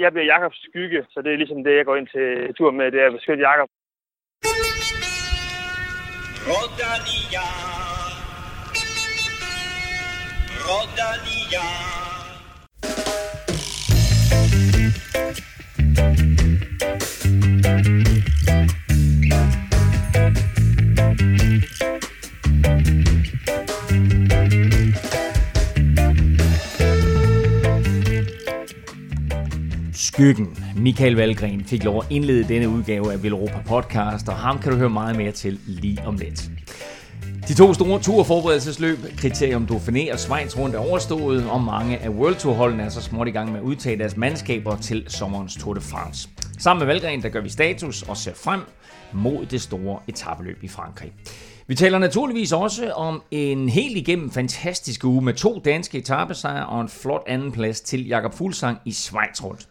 Jeg bliver Jakobs skygge, så det er ligesom det, jeg går ind til tur med, det er at beskytte Jakob. Rodania. Rodania. Skyggen. Michael Valgren fik lov at indlede denne udgave af Villeuropa Podcast, og ham kan du høre meget mere til lige om lidt. De to store turforberedelsesløb, Kriterium Dauphiné og Schweiz rundt er overstået, og mange af World Tour holdene er så småt i gang med at udtage deres mandskaber til sommerens Tour de France. Sammen med Valgren, der gør vi status og ser frem mod det store etabeløb i Frankrig. Vi taler naturligvis også om en helt igennem fantastisk uge med to danske etappesejre og en flot andenplads til Jakob Fuglsang i Schweiz rundt.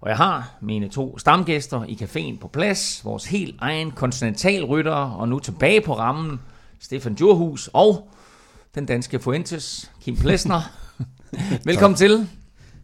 Og jeg har mine to stamgæster i caféen på plads, vores helt egen kontinentalrytter, og nu tilbage på rammen, Stefan Djurhus og den danske Fuentes, Kim Plesner. Velkommen tak. til.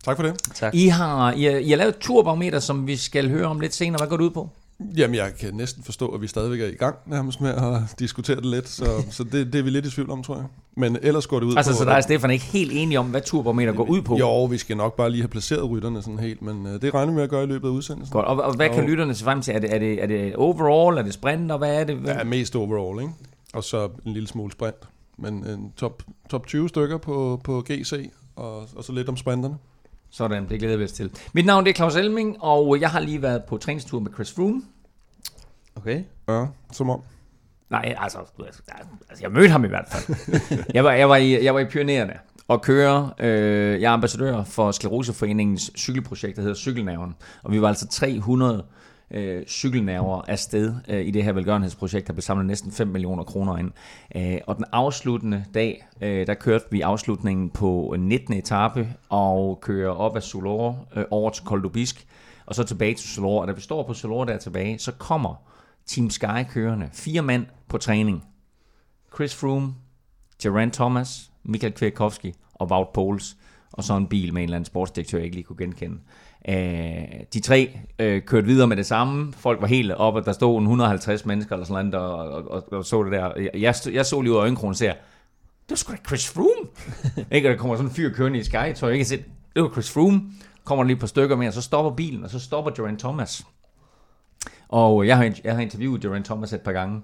Tak for det. Tak. I har, I, har, I har lavet et turbarometer, som vi skal høre om lidt senere. Hvad går det ud på? Jamen, jeg kan næsten forstå, at vi stadigvæk er i gang nærmest med at diskutere det lidt, så, så det, det er vi lidt i tvivl om, tror jeg. Men ellers går det ud altså, på... så der er Stefan ikke helt enig om, hvad turbarometer går ud på? Jo, vi skal nok bare lige have placeret rytterne sådan helt, men uh, det regner vi med at gøre i løbet af udsendelsen. Godt, og, og hvad kan og, lytterne se frem til? Er det, er, det, er det overall, er det sprint, og hvad er det? Ja, mest overall, ikke? Og så en lille smule sprint. Men en top, top 20 stykker på, på GC, og, og så lidt om sprinterne. Sådan, det glæder vi os til. Mit navn det er Claus Elming, og jeg har lige været på træningstur med Chris Froome. Okay. Ja, som om. Nej, altså, altså jeg mødte ham i hvert fald. jeg, var, jeg, var i, jeg var i pionerende og køre. Øh, jeg er ambassadør for Skleroseforeningens cykelprojekt, der hedder Cykelnævren. Og vi var altså 300 øh, cykelnerver afsted øh, i det her velgørenhedsprojekt, der blev samlet næsten 5 millioner kroner ind. Øh, og den afsluttende dag, øh, der kørte vi afslutningen på 19. etape og kører op ad Solore øh, over til Koldobisk, og så tilbage til Solore. Og da vi står på Solore der tilbage, så kommer Team Sky kørende. Fire mand på træning. Chris Froome, Geraint Thomas, Michael Kwiatkowski og Wout Poles. Og så en bil med en eller anden sportsdirektør, jeg ikke lige kunne genkende. Uh, de tre uh, kørte videre med det samme. Folk var helt oppe, der stod en 150 mennesker eller sådan noget, og, og, og, og så det der. Jeg, jeg så lige ud af øjenkronen og siger, det var sgu da Chris Froome. ikke, og der kommer sådan en fyr kørende i Sky, så jeg ikke set, det var Chris Froome. Kommer der lige et par stykker mere, så stopper bilen, og så stopper Geraint Thomas. Og jeg har, jeg har interviewet Geraint Thomas et par gange.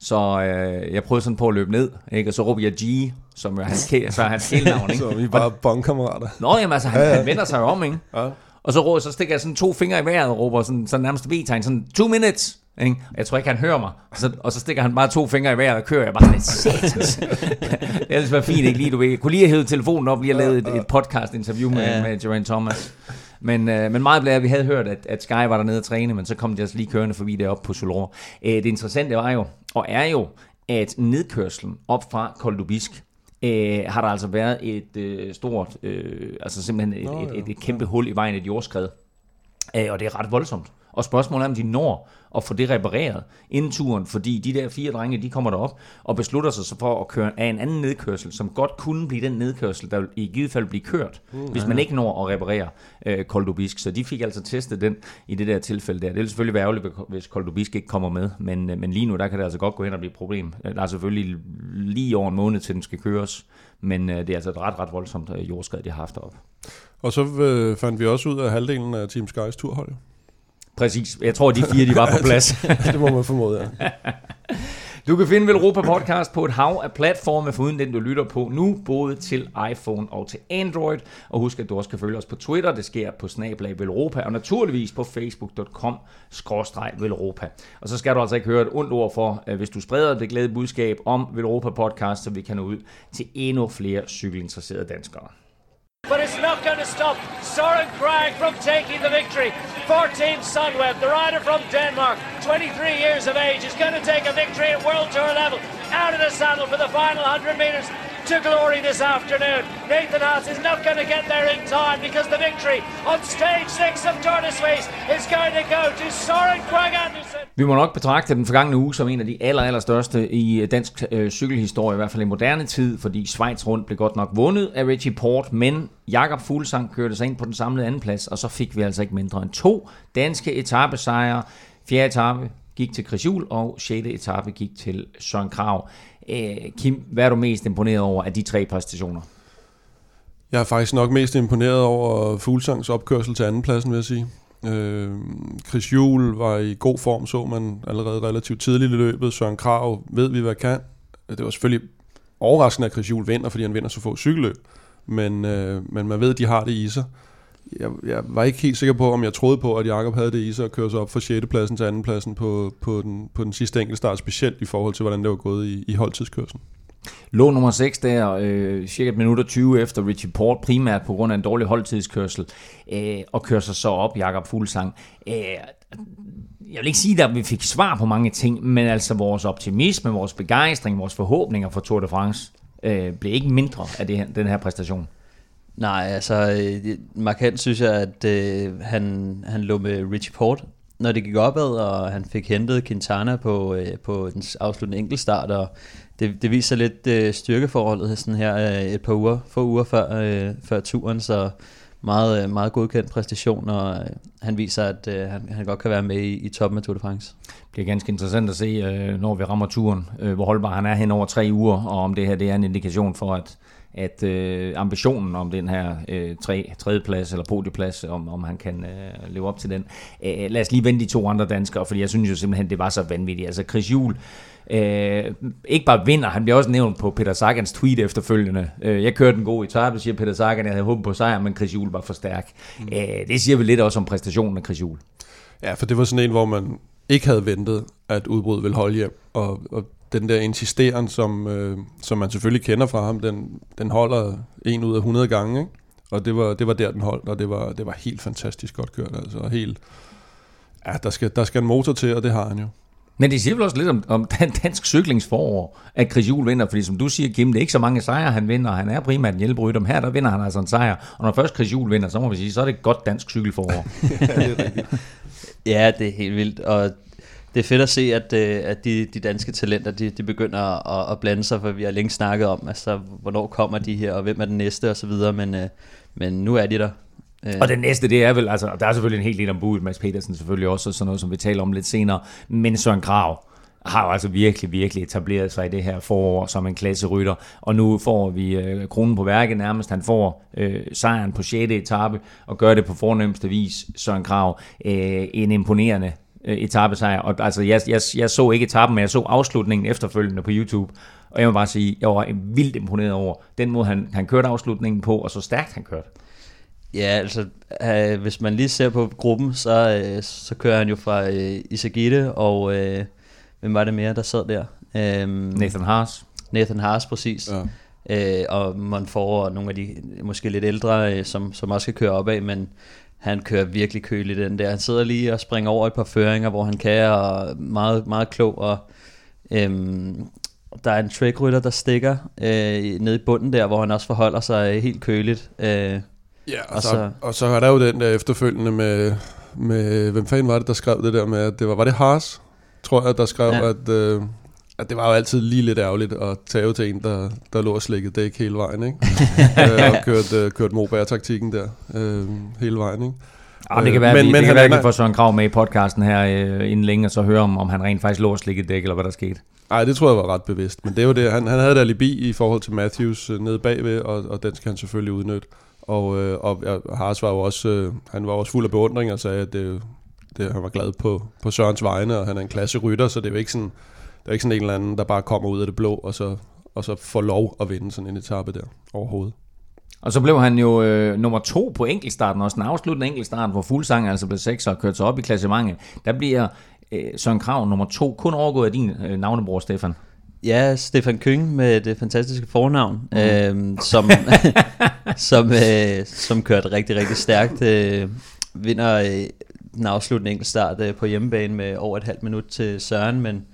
Så øh, jeg prøvede sådan på at løbe ned, ikke? og så råber jeg G, som er hans, så er hans kælenavn. Ikke? så vi er bare bondkammerater. Nå, jamen altså, han, ja, ja. han vender sig om, ikke? Ja. Og så, råber, så stikker jeg sådan to fingre i vejret og råber sådan, sådan nærmest V-tegn, sådan two minutes. Ikke? Jeg tror ikke, han hører mig. Og så, og så stikker han bare to fingre i vejret og kører. Jeg bare sådan, satans. det er altså fint, ikke lige, du ved. Jeg kunne lige have hævet telefonen op, lige have lavet et, et podcast-interview med, ja. med Geraint Thomas. Men, øh, men meget blev at vi havde hørt, at, at Sky var dernede at træne, men så kom de altså lige kørende forbi deroppe på Solor. Øh, det interessante var jo, og er jo, at nedkørslen op fra Koldubisk, øh, har der altså været et øh, stort, øh, altså simpelthen et, Nå, et, et, et kæmpe hul i vejen, et jordskred. Øh, og det er ret voldsomt. Og spørgsmålet er, om de når at få det repareret inden turen, fordi de der fire drenge, de kommer derop og beslutter sig så for at køre af en anden nedkørsel, som godt kunne blive den nedkørsel, der i givet fald blive kørt, uh, hvis man ikke når at reparere øh, Koldobisk. Så de fik altså testet den i det der tilfælde der. Det vil selvfølgelig være ærgerligt, hvis Koldobisk ikke kommer med, men, øh, men lige nu, der kan det altså godt gå hen og blive et problem. Der er selvfølgelig lige over en måned, til den skal køres, men øh, det er altså et ret, ret voldsomt øh, jordskred, de har haft deroppe. Og så øh, fandt vi også ud af halvdelen af Team Skys turhold. Præcis. Jeg tror, de fire de var på plads. det må man formode, ja. Du kan finde Velropa Podcast på et hav af platforme, foruden den du lytter på nu, både til iPhone og til Android. Og husk, at du også kan følge os på Twitter, det sker på snablag Velropa, og naturligvis på facebook.com Velropa. Og så skal du altså ikke høre et ondt ord for, hvis du spreder det glæde budskab om Velropa Podcast, så vi kan nå ud til endnu flere cykelinteresserede danskere. But it's not going to stop Soren Krag from taking the victory for Team Sunweb. The rider from Denmark, 23 years of age, is going to take a victory at World Tour level. Out of the saddle for the final 100 metres. To glory this afternoon. Nathan Haas is not going to get there in time because the victory on stage 6 of Tour de Suisse is going to go to Soren Krag Andersen. Vi må nok betragte den forgangne uge som en af de aller, aller største i øh, dansk øh, cykelhistorie, i hvert fald i moderne tid, fordi Schweiz rundt blev godt nok vundet af Richie Port, men Jakob Fuglsang kørte sig ind på den samlede anden plads, og så fik vi altså ikke mindre end to danske etappesejre. Fjerde etape gik til Chris Juhl, og 6. etape gik til Søren Krav. Øh, Kim, hvad er du mest imponeret over af de tre præstationer? Jeg er faktisk nok mest imponeret over Fuglsangs opkørsel til andenpladsen, vil jeg sige. Øh, Chris Juhl var i god form, så man allerede relativt tidligt i løbet. Søren Krav ved vi, hvad kan. Det var selvfølgelig overraskende, at Chris Juhl vinder, fordi han vinder så få cykelløb. Men, øh, men man ved, at de har det i sig jeg, jeg var ikke helt sikker på, om jeg troede på, at Jakob havde det i sig at køre sig op fra 6. pladsen til 2. pladsen på, på, den, på den sidste enkeltstart, specielt i forhold til, hvordan det var gået i, i holdtidskørselen. Lå nummer 6 der, øh, cirka et minut og 20 efter Richie Port, primært på grund af en dårlig holdtidskørsel, øh, og kører sig så op, Jakob Fuglsang. Øh, jeg vil ikke sige, at vi fik svar på mange ting, men altså vores optimisme, vores begejstring, vores forhåbninger for Tour de France øh, blev ikke mindre af det her, den her præstation. Nej, altså øh, markant synes jeg, at øh, han, han lå med Richie Port, når det gik opad, og han fik hentet Quintana på, øh, på den afsluttende enkeltstart, og det, det viser lidt øh, styrkeforholdet sådan her øh, et par uger, få uger før, øh, før turen, så meget, øh, meget godkendt præstation, og øh, han viser, at øh, han, han godt kan være med i, i toppen af Tour de France. Det bliver ganske interessant at se, øh, når vi rammer turen, øh, hvor holdbar han er hen over tre uger, og om det her det er en indikation for, at at øh, ambitionen om den her øh, tre, tredjeplads eller podieplads, om, om han kan øh, leve op til den. Øh, lad os lige vende de to andre danskere, fordi jeg synes jo simpelthen, det var så vanvittigt. Altså Chris Juhl, øh, ikke bare vinder, han bliver også nævnt på Peter Sagans tweet efterfølgende. Øh, jeg kørte en god etape, siger Peter Sagan, jeg havde håbet på sejr, men Chris Juhl var for stærk. Mm. Øh, det siger vi lidt også om præstationen af Chris Juhl. Ja, for det var sådan en, hvor man ikke havde ventet, at udbruddet ville holde hjem, og, og den der insisteren, som, øh, som man selvfølgelig kender fra ham, den, den holder en ud af 100 gange, ikke? Og det var, det var der, den holdt, og det var, det var helt fantastisk godt kørt. Altså helt, ja, der skal, der skal en motor til, og det har han jo. Men det siger vel også lidt om, om dansk cyklingsforår, at Chris Juhl vinder, fordi som du siger, Kim, det er ikke så mange sejre, han vinder, han er primært en hjælperytter, her der vinder han altså en sejr, og når først Chris Juhl vinder, så må vi sige, så er det et godt dansk cykelforår. ja, det er ja, det er helt vildt, og det er fedt at se, at, øh, at de, de danske talenter, de, de begynder at, at blande sig, for vi har længe snakket om, altså, hvornår kommer de her, og hvem er den næste, og så videre, men, øh, men nu er de der. Øh. Og den næste, det er vel, altså, der er selvfølgelig en helt del om budet, Mads Petersen selvfølgelig også, og sådan noget, som vi taler om lidt senere, men Søren Krav, har jo altså virkelig, virkelig etableret sig i det her forår som en klasserytter. Og nu får vi øh, kronen på værket nærmest. Han får øh, sejren på 6. etape og gør det på fornemmeste vis, Søren Krav. Øh, en imponerende øh, etappesejr. Og altså, jeg, jeg, jeg så ikke etappen, men jeg så afslutningen efterfølgende på YouTube. Og jeg må bare sige, jeg var vildt imponeret over den måde, han, han kørte afslutningen på, og så stærkt han kørte. Ja, altså, øh, hvis man lige ser på gruppen, så, øh, så kører han jo fra øh, Isagite, og øh, hvem var det mere, der sad der? Øh, Nathan Haas. Nathan Haas, præcis. Ja. Øh, og man får nogle af de måske lidt ældre, øh, som, som også skal køre opad, men han kører virkelig køligt den der. Han sidder lige og springer over et par føringer, hvor han kan, og meget, meget klog, og øhm, der er en trackrytter, der stikker øh, ned i bunden der, hvor han også forholder sig helt køligt. Øh, ja, og, og, så, så, og så er der jo den der efterfølgende med, med, hvem fanden var det, der skrev det der med, at det var, var det Haas, tror jeg, der skrev, ja. at, øh, at det var jo altid lige lidt ærgerligt at tage til en, der, der lå og slikket dæk hele vejen, ikke? øh, og kørt, øh, kørt Moberg-taktikken der øh, hele vejen, ikke? Ja, det kan være, men, vi, men det kan være, at vi får Søren Krav med i podcasten her øh, inden længe, og så høre om, om han rent faktisk lå og slikket dæk, eller hvad der skete. Nej, det tror jeg var ret bevidst. Men det var det. Han, han havde et alibi i forhold til Matthews øh, nede bagved, og, og den skal han selvfølgelig udnytte. Og, øh, og Haas var jo også, øh, han var også fuld af beundring og sagde, at det, det, han var glad på, på Sørens vegne, og han er en klasse rytter, så det er jo ikke sådan, det er ikke sådan en eller anden, der bare kommer ud af det blå, og så, og så får lov at vinde sådan en etape der overhovedet. Og så blev han jo øh, nummer to på enkeltstarten, også den afsluttende enkeltstart, hvor Fuglsang altså blev 6 og kørt sig op i klassementet. Der bliver øh, Søren Krav nummer to, kun overgået af din øh, navnebror, Stefan. Ja, Stefan Køng med det fantastiske fornavn, mm. øh, som, som, øh, som kørte rigtig, rigtig stærkt. Øh, vinder øh, den afsluttende enkeltstart øh, på hjemmebane med over et halvt minut til Søren, men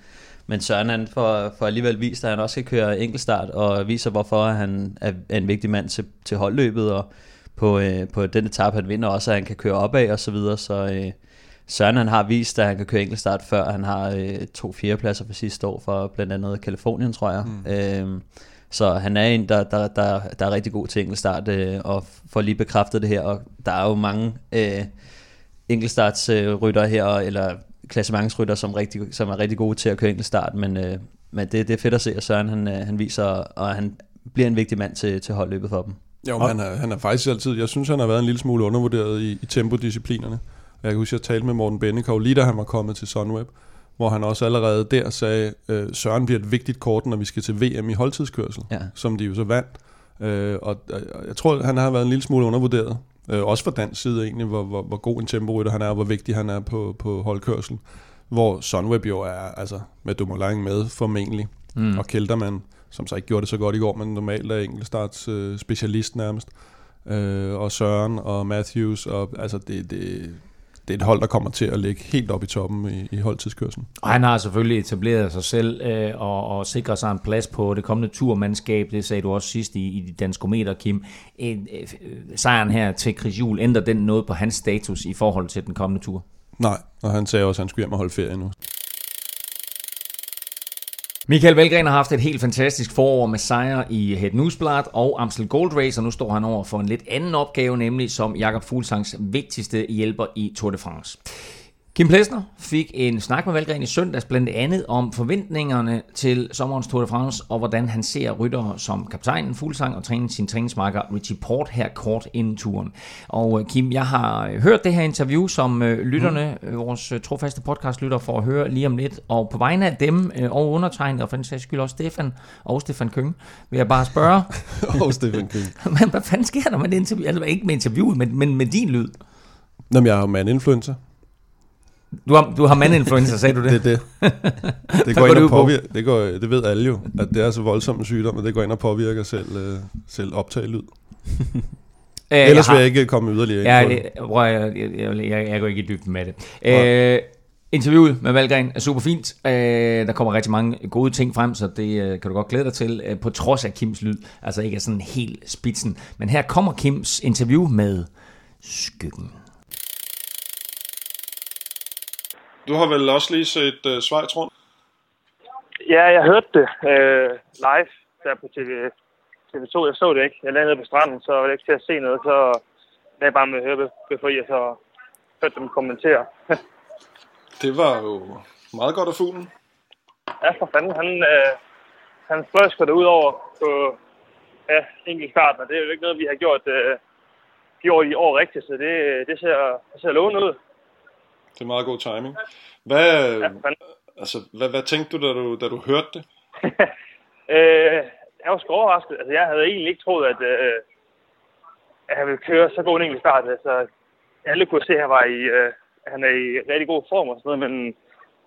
Men Søren han får, får alligevel vist, at han også kan køre enkeltstart, og viser, hvorfor han er, er en vigtig mand til, til holdløbet, og på, øh, på den etape, han vinder også, at han kan køre opad og så videre, så øh, Søren han har vist, at han kan køre enkeltstart før, han har øh, to fjerdepladser for sidste år for blandt andet Kalifornien, tror jeg. Mm. Øh, så han er en, der, der, der, der er rigtig god til enkeltstart, øh, og får lige bekræftet det her, og der er jo mange øh, enkeltstartsrytter øh, her, eller klassementsrytter, som, rigtig, som er rigtig gode til at køre enkeltstart, men, øh, men det, det er fedt at se, at Søren han, øh, han viser, og han bliver en vigtig mand til, til holdløbet for dem. Jo, men han er, han er faktisk altid, jeg synes, han har været en lille smule undervurderet i, i tempodisciplinerne. Jeg kan huske, at jeg talte med Morten Bennekov, lige da han var kommet til Sunweb, hvor han også allerede der sagde, øh, Søren bliver et vigtigt kort, når vi skal til VM i holdtidskørsel, Ja. som de jo så vandt. Øh, og øh, jeg tror, han har været en lille smule undervurderet. Øh, også fra dansk side egentlig, hvor, hvor, hvor god en temporytter han er, og hvor vigtig han er på, på holdkørsel. Hvor Sunweb jo er, altså med Dumoulin med formentlig, mm. og Kelterman, som så ikke gjorde det så godt i går, men normalt er enkeltstarts øh, specialist nærmest. Øh, og Søren og Matthews, og altså det, det, det er et hold, der kommer til at ligge helt op i toppen i, i holdtidskørselen. Og han har selvfølgelig etableret sig selv øh, og, og sikret sig en plads på det kommende turmandskab. Det sagde du også sidst i, i de danske meter, Kim. En, øh, sejren her til Chris Juhl, ændrer den noget på hans status i forhold til den kommende tur? Nej, og han sagde også, at han skulle hjem og holde ferie nu. Michael Valgren har haft et helt fantastisk forår med sejre i Het Newsblad og Amstel Gold Race, og nu står han over for en lidt anden opgave, nemlig som Jakob Fuglsangs vigtigste hjælper i Tour de France. Kim Plesner fik en snak med Valgren i søndags, blandt andet om forventningerne til sommerens Tour de France, og hvordan han ser ryttere som kaptajnen Fuglsang og træne sin træningsmarker Richie Port her kort inden turen. Og øh, Kim, jeg har hørt det her interview, som øh, lytterne, mm. vores øh, trofaste podcastlytter, får at høre lige om lidt, og på vegne af dem øh, og undertegnet, og for den sags skyld også Stefan og Stefan Køng, vil jeg bare spørge, og Stefan King. men hvad fanden sker der med det interview? Altså ikke med interviewet, men, men med din lyd. Nå, men jeg er jo mandinfluencer. Du har, du har mandinfluenza, sagde du det? Det er det. Det går går ind og på? påvirker, det, går, det ved alle jo, at det er så voldsom en sygdom, at det går ind og påvirker selv, øh, selv optage lyd. Øh, Ellers jeg vil jeg ikke komme yderligere ind på at- jeg, jeg, jeg, jeg går ikke i dybden med det. Øh, interviewet med Valgren er super fint. Øh, der kommer rigtig mange gode ting frem, så det øh, kan du godt glæde dig til, øh, på trods af Kims lyd. Altså ikke er sådan helt spidsen. Men her kommer Kims interview med Skyggen. Du har vel også lige set uh, Schweiz rundt? Ja, jeg hørte det øh, live der på TV, TV2. Jeg så det ikke. Jeg lagde nede på stranden, så var det ikke til at se noget. Så lagde jeg bare med at høre befri, og så hørte dem kommentere. Det var jo meget godt af fuglen. ja, for fanden. Han, øh, han sprøjsker det ud over på ja, enkelt start, og det er jo ikke noget, vi har gjort, øh, gjort i år rigtigt, så det, det, ser, det ser lovende ud. Det er meget god timing. Hvad, Ja, for fanden. altså, hvad, hvad tænkte du da, du, da du hørte det? øh, jeg var sgu overrasket. Altså, jeg havde egentlig ikke troet, at, øh, at han ville køre så god en enkelt start. Altså, alle kunne se, at han, var i, øh, at han er i rigtig god form og sådan noget, men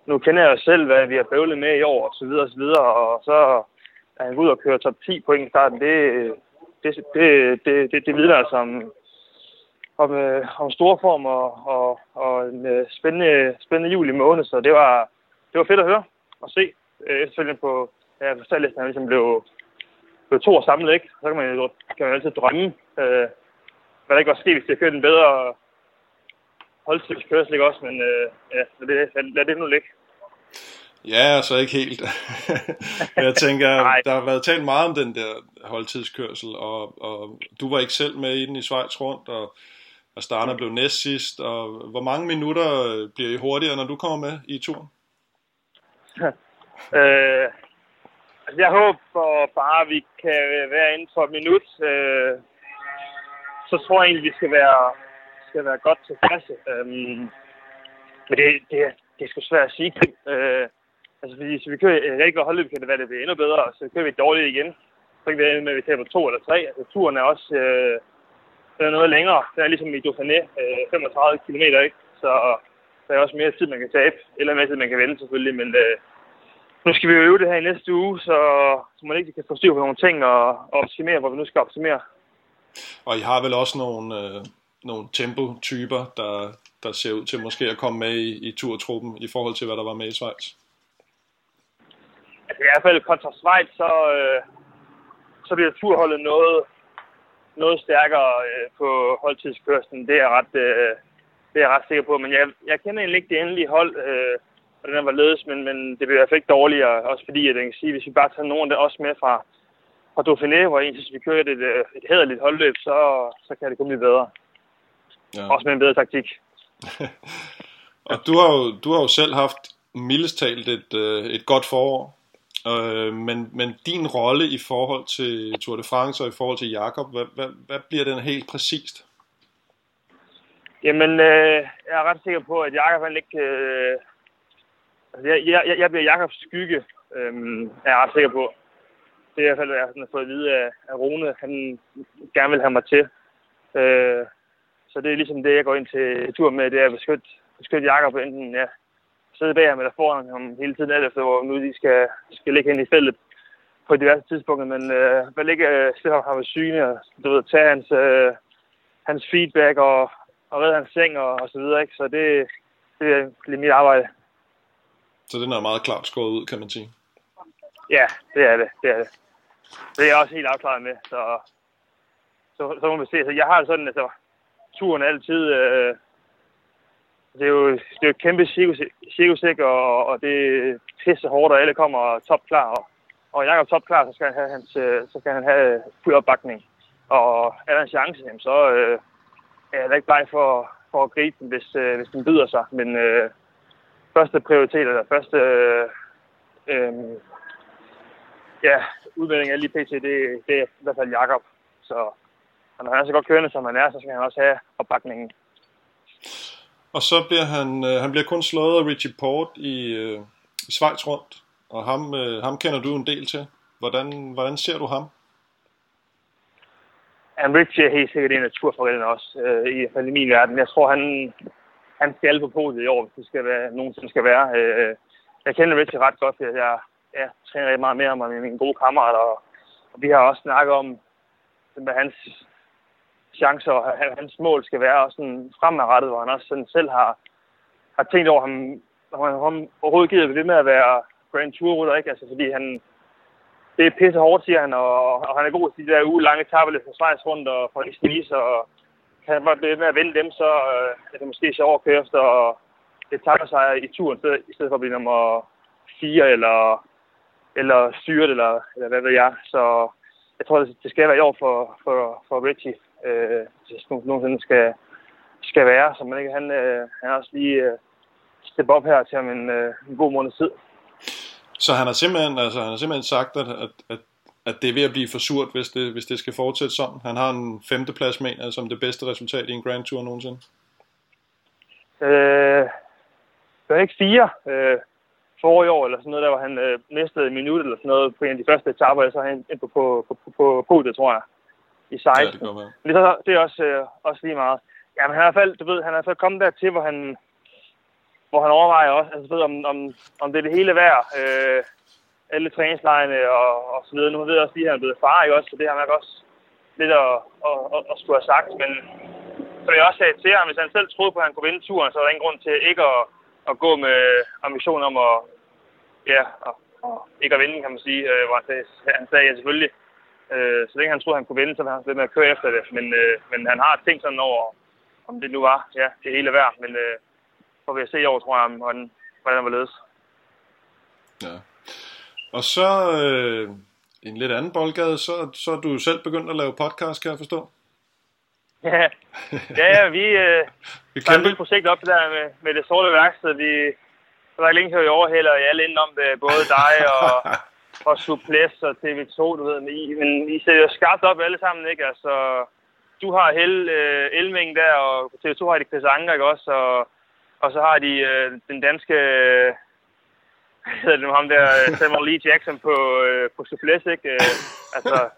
nu kender jeg jo selv, hvad vi har bøvlet med i år og så videre og så videre, og så er han ud og køre top 10 på en starten. Det, det, det, det, det, det vidner altså om, om, øh, om stor form og, og, og en øh, spændende, spændende juli måned, så det var, det var fedt at høre og se. Øh, efterfølgende på ja, han ligesom blev, blev to år samlet, ikke? Så kan man jo kan man altid drømme, øh, hvad der ikke var sket, hvis de havde kørt en bedre holdtidskørsel, ikke også? Men øh, ja, lad det, lad, lad det nu ligge. Ja, så ikke helt. jeg tænker, der har været talt meget om den der holdtidskørsel, og, og du var ikke selv med i den i Schweiz rundt, og Astana blev næst sidst, og hvor mange minutter bliver I hurtigere, når du kommer med i turen? Øh, altså, jeg håber bare, at vi kan være inden for et minut. Øh, så tror jeg egentlig, vi skal være, skal være godt tilfredse. Øh, men det, det, det er sgu svært at sige. Øh, altså, fordi hvis vi kører et rigtig godt holdløb, kan det være, at det bliver endnu bedre, og så kører vi dårligt igen. Så kan det være, med, at vi taber to eller tre. Altså, turen er også øh, den er noget længere. Den er ligesom i Dauphiné, øh, 35 km, ikke? Så der er også mere tid, man kan tabe. Eller mere tid, man kan vende selvfølgelig, men øh, nu skal vi jo øve det her i næste uge, så, så man ikke kan få styr på nogle ting og, og optimere, hvor vi nu skal optimere. Og I har vel også nogle, øh, nogle tempo-typer, der, der ser ud til måske at komme med i, i turtruppen i forhold til, hvad der var med i Schweiz? i hvert fald kontra Schweiz, så, øh, så bliver turholdet noget, noget stærkere øh, på holdtidskørslen. Det er jeg ret, øh, det er jeg ret sikker på. Men jeg, jeg kender egentlig ikke det endelige hold, øh, hvordan var ledes, men, men det bliver i hvert fald ikke dårligere. Også fordi, at jeg kan sige, hvis vi bare tager nogen det også med fra, fra Dauphiné, hvor jeg synes, vi kører et, øh, et hederligt holdløb, så, så kan det kun blive bedre. Ja. Også med en bedre taktik. og du har, jo, du har jo selv haft mildest talt et, øh, et godt forår. Øh, men, men din rolle i forhold til Tour de France og i forhold til Jakob, hvad, hvad, hvad bliver den helt præcist? Jamen, øh, jeg er ret sikker på, at Jakob han ikke... Øh, altså, jeg, jeg, jeg bliver Jakobs skygge, øh, er jeg ret sikker på. Det er i hvert fald, hvad jeg har fået at vide af, af Rune. Han gerne vil have mig til. Øh, så det er ligesom det, jeg går ind til tur med, det er at beskytte, beskytte Jakob enten ja, sidde bag ham eller foran ham hele tiden alt efter, hvor nu de skal, skal ligge hen i feltet på diverse tidspunkter, men øh, vel ikke øh, slippe ham syne og du ved, tage hans, øh, hans feedback og, og redde hans seng og, og så videre. Ikke? Så det, det er lidt mit arbejde. Så den er meget klart skåret ud, kan man sige. Ja, det er det. Det er det. Det er jeg også helt afklaret med. Så, så, så må vi se. Så jeg har sådan, altså, turen altid øh, det er jo, det er jo et kæmpe cirkus, og, og det er pisse hårdt, og alle kommer topklar. Og, og Jakob topklar, så skal han have, hans, øh, så skal han have øh, fuld opbakning. Og er der en chance, så øh, er jeg ikke bleg for, for at gribe den, hvis, øh, hvis den byder sig. Men øh, første prioritet, eller første øh, øh, ja, udmelding af lige pt, det, det er i hvert fald Jakob. Så når han er så godt kørende, som han er, så skal han også have opbakningen. Og så bliver han, øh, han bliver kun slået af Richie Port i, øh, i Schweiz rundt, og ham, øh, ham kender du en del til. Hvordan, hvordan ser du ham? And Richie er helt sikkert en af turforældrene også, øh, i, i min verden. Jeg tror, han, han skal på podiet i år, hvis det skal være, nogensinde skal være. Øh, jeg kender Richie ret godt, fordi jeg, jeg træner meget med ham og med mine gode kammerater, og, og vi har også snakket om hvad hans chancer, og hans mål skal være også sådan fremadrettet, hvor han også sådan selv har, har tænkt over, ham, om han, han overhovedet gider ved med at være Grand Tour rytter, ikke? Altså, fordi han, det er pisse hårdt, siger han, og, og han er god til de der uge lange tabeløb fra Schweiz rundt og fra Nice, og kan han bare blive med at vinde dem, så øh, er det måske sjovt at køre efter, og det tager sig i turen, i stedet for at blive nummer 4 eller, eller syret, eller, eller hvad ved jeg. Så jeg tror, det skal være i år for, for, for Richie øh, det nogensinde skal, skal være, så man ikke han, øh, han også lige øh, steppe op her til om en, øh, en god måned tid. Så han har simpelthen, altså, han har simpelthen sagt, at, at, at, at det er ved at blive for surt, hvis det, hvis det skal fortsætte sådan. Han har en femteplads, mener jeg, som det bedste resultat i en Grand Tour nogensinde. Øh, det er ikke fire. Øh, for i år, eller sådan noget, der var han øh, mistede en minut eller sådan noget på en af de første etaper, så han ind på, på, på, på, på podiet, tror jeg i 16. Ja, det, det, er, det er også, øh, også lige meget. Jamen, han er i hvert fald, du ved, han er fald kommet dertil, hvor han, hvor han overvejer også, altså, ved, om, om, om det er det hele værd. Øh, alle træningslejene og, og så videre. Nu ved jeg også lige, at han er blevet far, ikke også? Så det har man også lidt at, at, at, at skulle have sagt. Men som jeg også sagde til ham, hvis han selv troede på, at han kunne vinde turen, så er der ingen grund til ikke at, at gå med ambition om at, ja, at, at ikke at vinde, kan man sige. Øh, hvor han sagde, han sagde ja, selvfølgelig, Øh, så længe han troede, han kunne vinde, så var han ved med at køre efter det. Men, øh, men han har tænkt sådan over, om det nu var ja, det hele værd. Men øh, får vi at se i år, tror jeg, hvordan, hvordan var ledes. Ja. Og så øh, en lidt anden boldgade, så, så er du selv begyndt at lave podcast, kan jeg forstå? Ja, ja, vi, øh, vi har et projekt op der med, med det sorte værksted. Vi, så der længe hørt i overhælder i alle indenom det, både dig og, og Suples og TV2, du ved, men I, men I ser jo skarpt op alle sammen, ikke? Altså, du har Hel, øh, Elming der, og på TV2 har de Chris Anker, ikke også? Og, og så har de øh, den danske, øh, hvad hedder det nu, ham der, øh, Samuel Lee Jackson på, øh, på Suples, ikke? Øh, altså,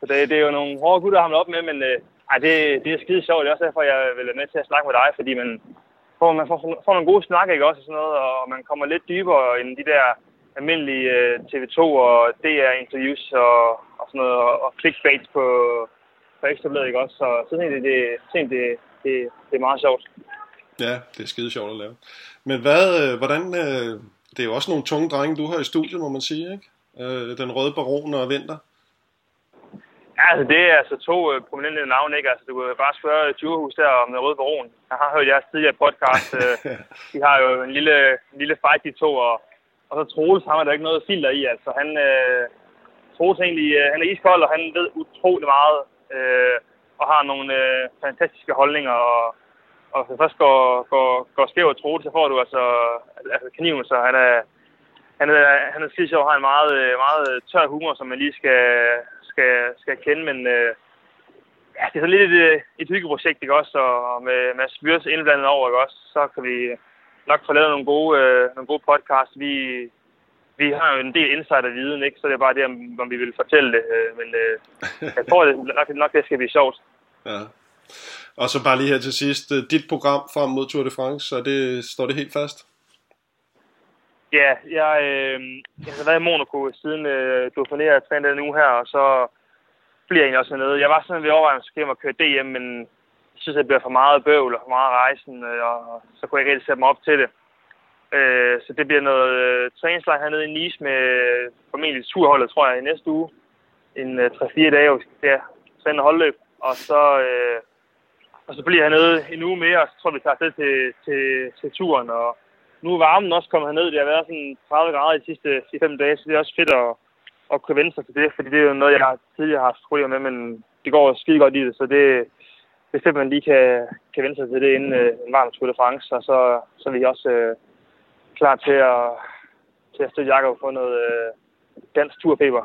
så det, det er jo nogle hårde gutter at hamle op med, men øh, ej, det, det er skide sjovt. Det er også derfor, jeg vil være med til at snakke med dig, fordi man får, man får, får nogle gode snakke, ikke også? Og sådan noget, og man kommer lidt dybere end de der almindelige øh, TV2 og DR-interviews og, og sådan noget, og, og clickbait på, på Ekstrabladet, ikke også? Så, så det, tænkte, det, det, det er meget sjovt. Ja, det er skide sjovt at lave. Men hvad, øh, hvordan, øh, det er jo også nogle tunge drenge, du har i studiet, må man sige, ikke? Øh, den røde baron og Vinter. Ja, altså det er altså to øh, prominente navne, ikke? Altså du kan bare spørge Djurhus der om den røde baron. Jeg har hørt jeres tidligere podcast. øh, de har jo en lille, en lille fight, de to, og, og så Troels, ham er der ikke noget filter i. Altså han, øh, Troels egentlig, øh, han er iskold, og han ved utrolig meget, øh, og har nogle øh, fantastiske holdninger, og, og hvis først går, går, går skæv og Troels, så får du altså, altså kniven, så han er, han er, han er skide sjov, har en meget, øh, meget tør humor, som man lige skal, skal, skal kende, men øh, ja, det er så lidt et, øh, et hyggeprojekt, ikke også, og med Mads Myrs indblandet over, ikke også, så kan vi nok få lavet nogle gode, øh, nogle gode podcasts. Vi, vi har jo en del insider-viden, ikke? så det er bare det, om, om vi vil fortælle det. Øh, men øh, jeg tror, det, nok, nok det skal blive sjovt. Ja. Og så bare lige her til sidst, dit program frem mod Tour de France, så det, står det helt fast? Ja, jeg, øh, jeg har været i Monaco siden øh, Dauphiné og trænet den uge her, og så bliver jeg egentlig også hernede. Jeg var sådan ved overvejen, at jeg køre DM, men synes, det bliver for meget bøvl og for meget rejsen, øh, og så kunne jeg ikke rigtig sætte mig op til det. Øh, så det bliver noget øh, træningslejr hernede i Nice med øh, formentlig turholdet, tror jeg, i næste uge. En øh, 3-4 dage, hvor vi skal til at holdløb. Og så, øh, og så bliver jeg hernede en uge mere, og så tror jeg, vi tager afsted til, til, til turen. Og nu er varmen også kommet herned. Det har været sådan 30 grader de sidste 5 dage, så det er også fedt at, at kunne vende sig til det, fordi det er jo noget, jeg tidligere har haft problemer med, men det går skide godt i det, så det, det fedt, at man lige kan, kan vende sig til det inden øh, en varm Tour de France, og så, så er vi også øh, klar til at, til at støtte Jakob på noget øh, dansk turfeber.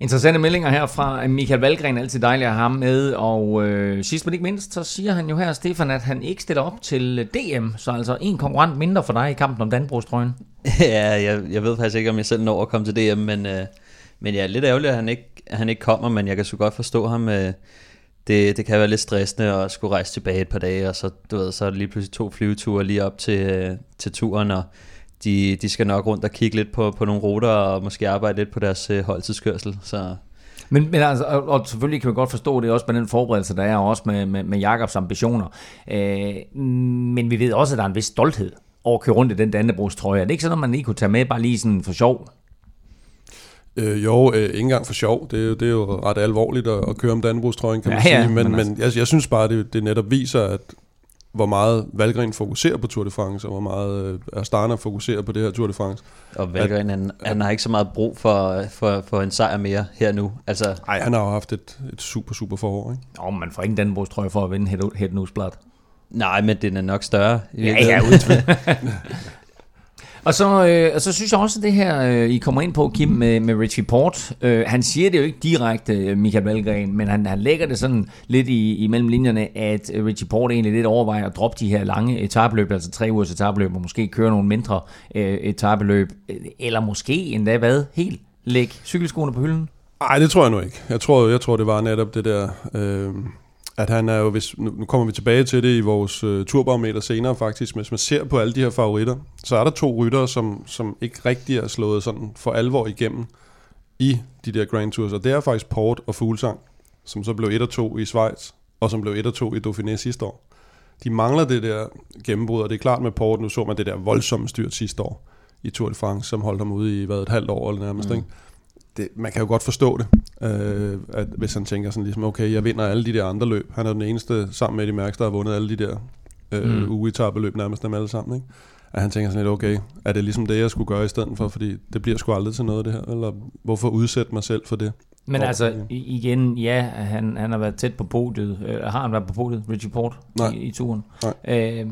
Interessante meldinger her fra Michael Valgren, altid dejligt at have ham med, og øh, sidst men ikke mindst, så siger han jo her, Stefan, at han ikke stiller op til DM, så altså en konkurrent mindre for dig i kampen om Danbrugstrøjen. ja, jeg, jeg ved faktisk ikke, om jeg selv når at komme til DM, men, øh, men ja, lidt ærgerligt, at han ikke, at han ikke kommer, men jeg kan så godt forstå ham. Øh, det, det kan være lidt stressende at skulle rejse tilbage et par dage, og så, du ved, så er det lige pludselig to flyveture lige op til, øh, til turen, og de, de skal nok rundt og kigge lidt på, på nogle ruter, og måske arbejde lidt på deres øh, holdtidskørsel, så... Men, men altså, og, selvfølgelig kan man godt forstå det også med den forberedelse, der er, og også med, med, med Jakobs ambitioner. Øh, men vi ved også, at der er en vis stolthed over at køre rundt i den Dannebrogstrøje. Er det ikke sådan, at man lige kunne tage med bare lige sådan for sjov? Øh, jo, øh, ikke engang for sjov. Det er, jo, det er jo ret alvorligt at, at køre om Dannebrostrøjen, kan man ja, sige. Men, men, altså. men jeg, jeg synes bare, det, det netop viser, at hvor meget Valgren fokuserer på Tour de France, og hvor meget øh, Astana fokuserer på det her Tour de France. Og Valgren, han, han har ikke så meget brug for, for, for en sejr mere her nu. Altså... Nej, han har jo haft et, et super, super forår. Ikke? Nå, man får ikke Dannebrogs, tror jeg, for at vinde Head, head Newsblad. Nej, men den er nok større. Ja, ja, uden Og så, øh, og så synes jeg også, at det her, øh, I kommer ind på, Kim, med, med Richie Port. Øh, han siger det jo ikke direkte, øh, Michael Valgren, men han, han lægger det sådan lidt i, i mellem linjerne, at øh, Richie Port egentlig lidt overvejer at droppe de her lange etabløb, altså tre ugers etabløb, og måske køre nogle mindre øh, etabløb, øh, eller måske endda hvad, helt lægge cykelskoene på hylden? Nej, det tror jeg nu ikke. Jeg tror, jeg tror det var netop det der... Øh at han er jo, hvis, nu, kommer vi tilbage til det i vores uh, turbarometer senere faktisk, men hvis man ser på alle de her favoritter, så er der to ryttere, som, som ikke rigtig er slået sådan for alvor igennem i de der Grand Tours, og det er faktisk Port og Fuglsang, som så blev 1 og 2 i Schweiz, og som blev 1 og 2 i Dauphiné sidste år. De mangler det der gennembrud, og det er klart med Port, nu så man det der voldsomme styrt sidste år i Tour de France, som holdt ham ude i hvad, et halvt år eller nærmest, mm. ikke? det, man kan jo godt forstå det, øh, at hvis han tænker sådan ligesom, okay, jeg vinder alle de der andre løb. Han er den eneste sammen med de mærks, der har vundet alle de der øh, mm. ugetabeløb nærmest dem alle sammen, ikke? At han tænker sådan lidt, okay, er det ligesom det, jeg skulle gøre i stedet for, fordi det bliver sgu aldrig til noget det her, eller hvorfor udsætte mig selv for det? Men oh, altså, igen, ja, han, han har været tæt på podiet. Øh, har han været på podiet, Richie Port, Nej. I, i turen? Nej. Øh,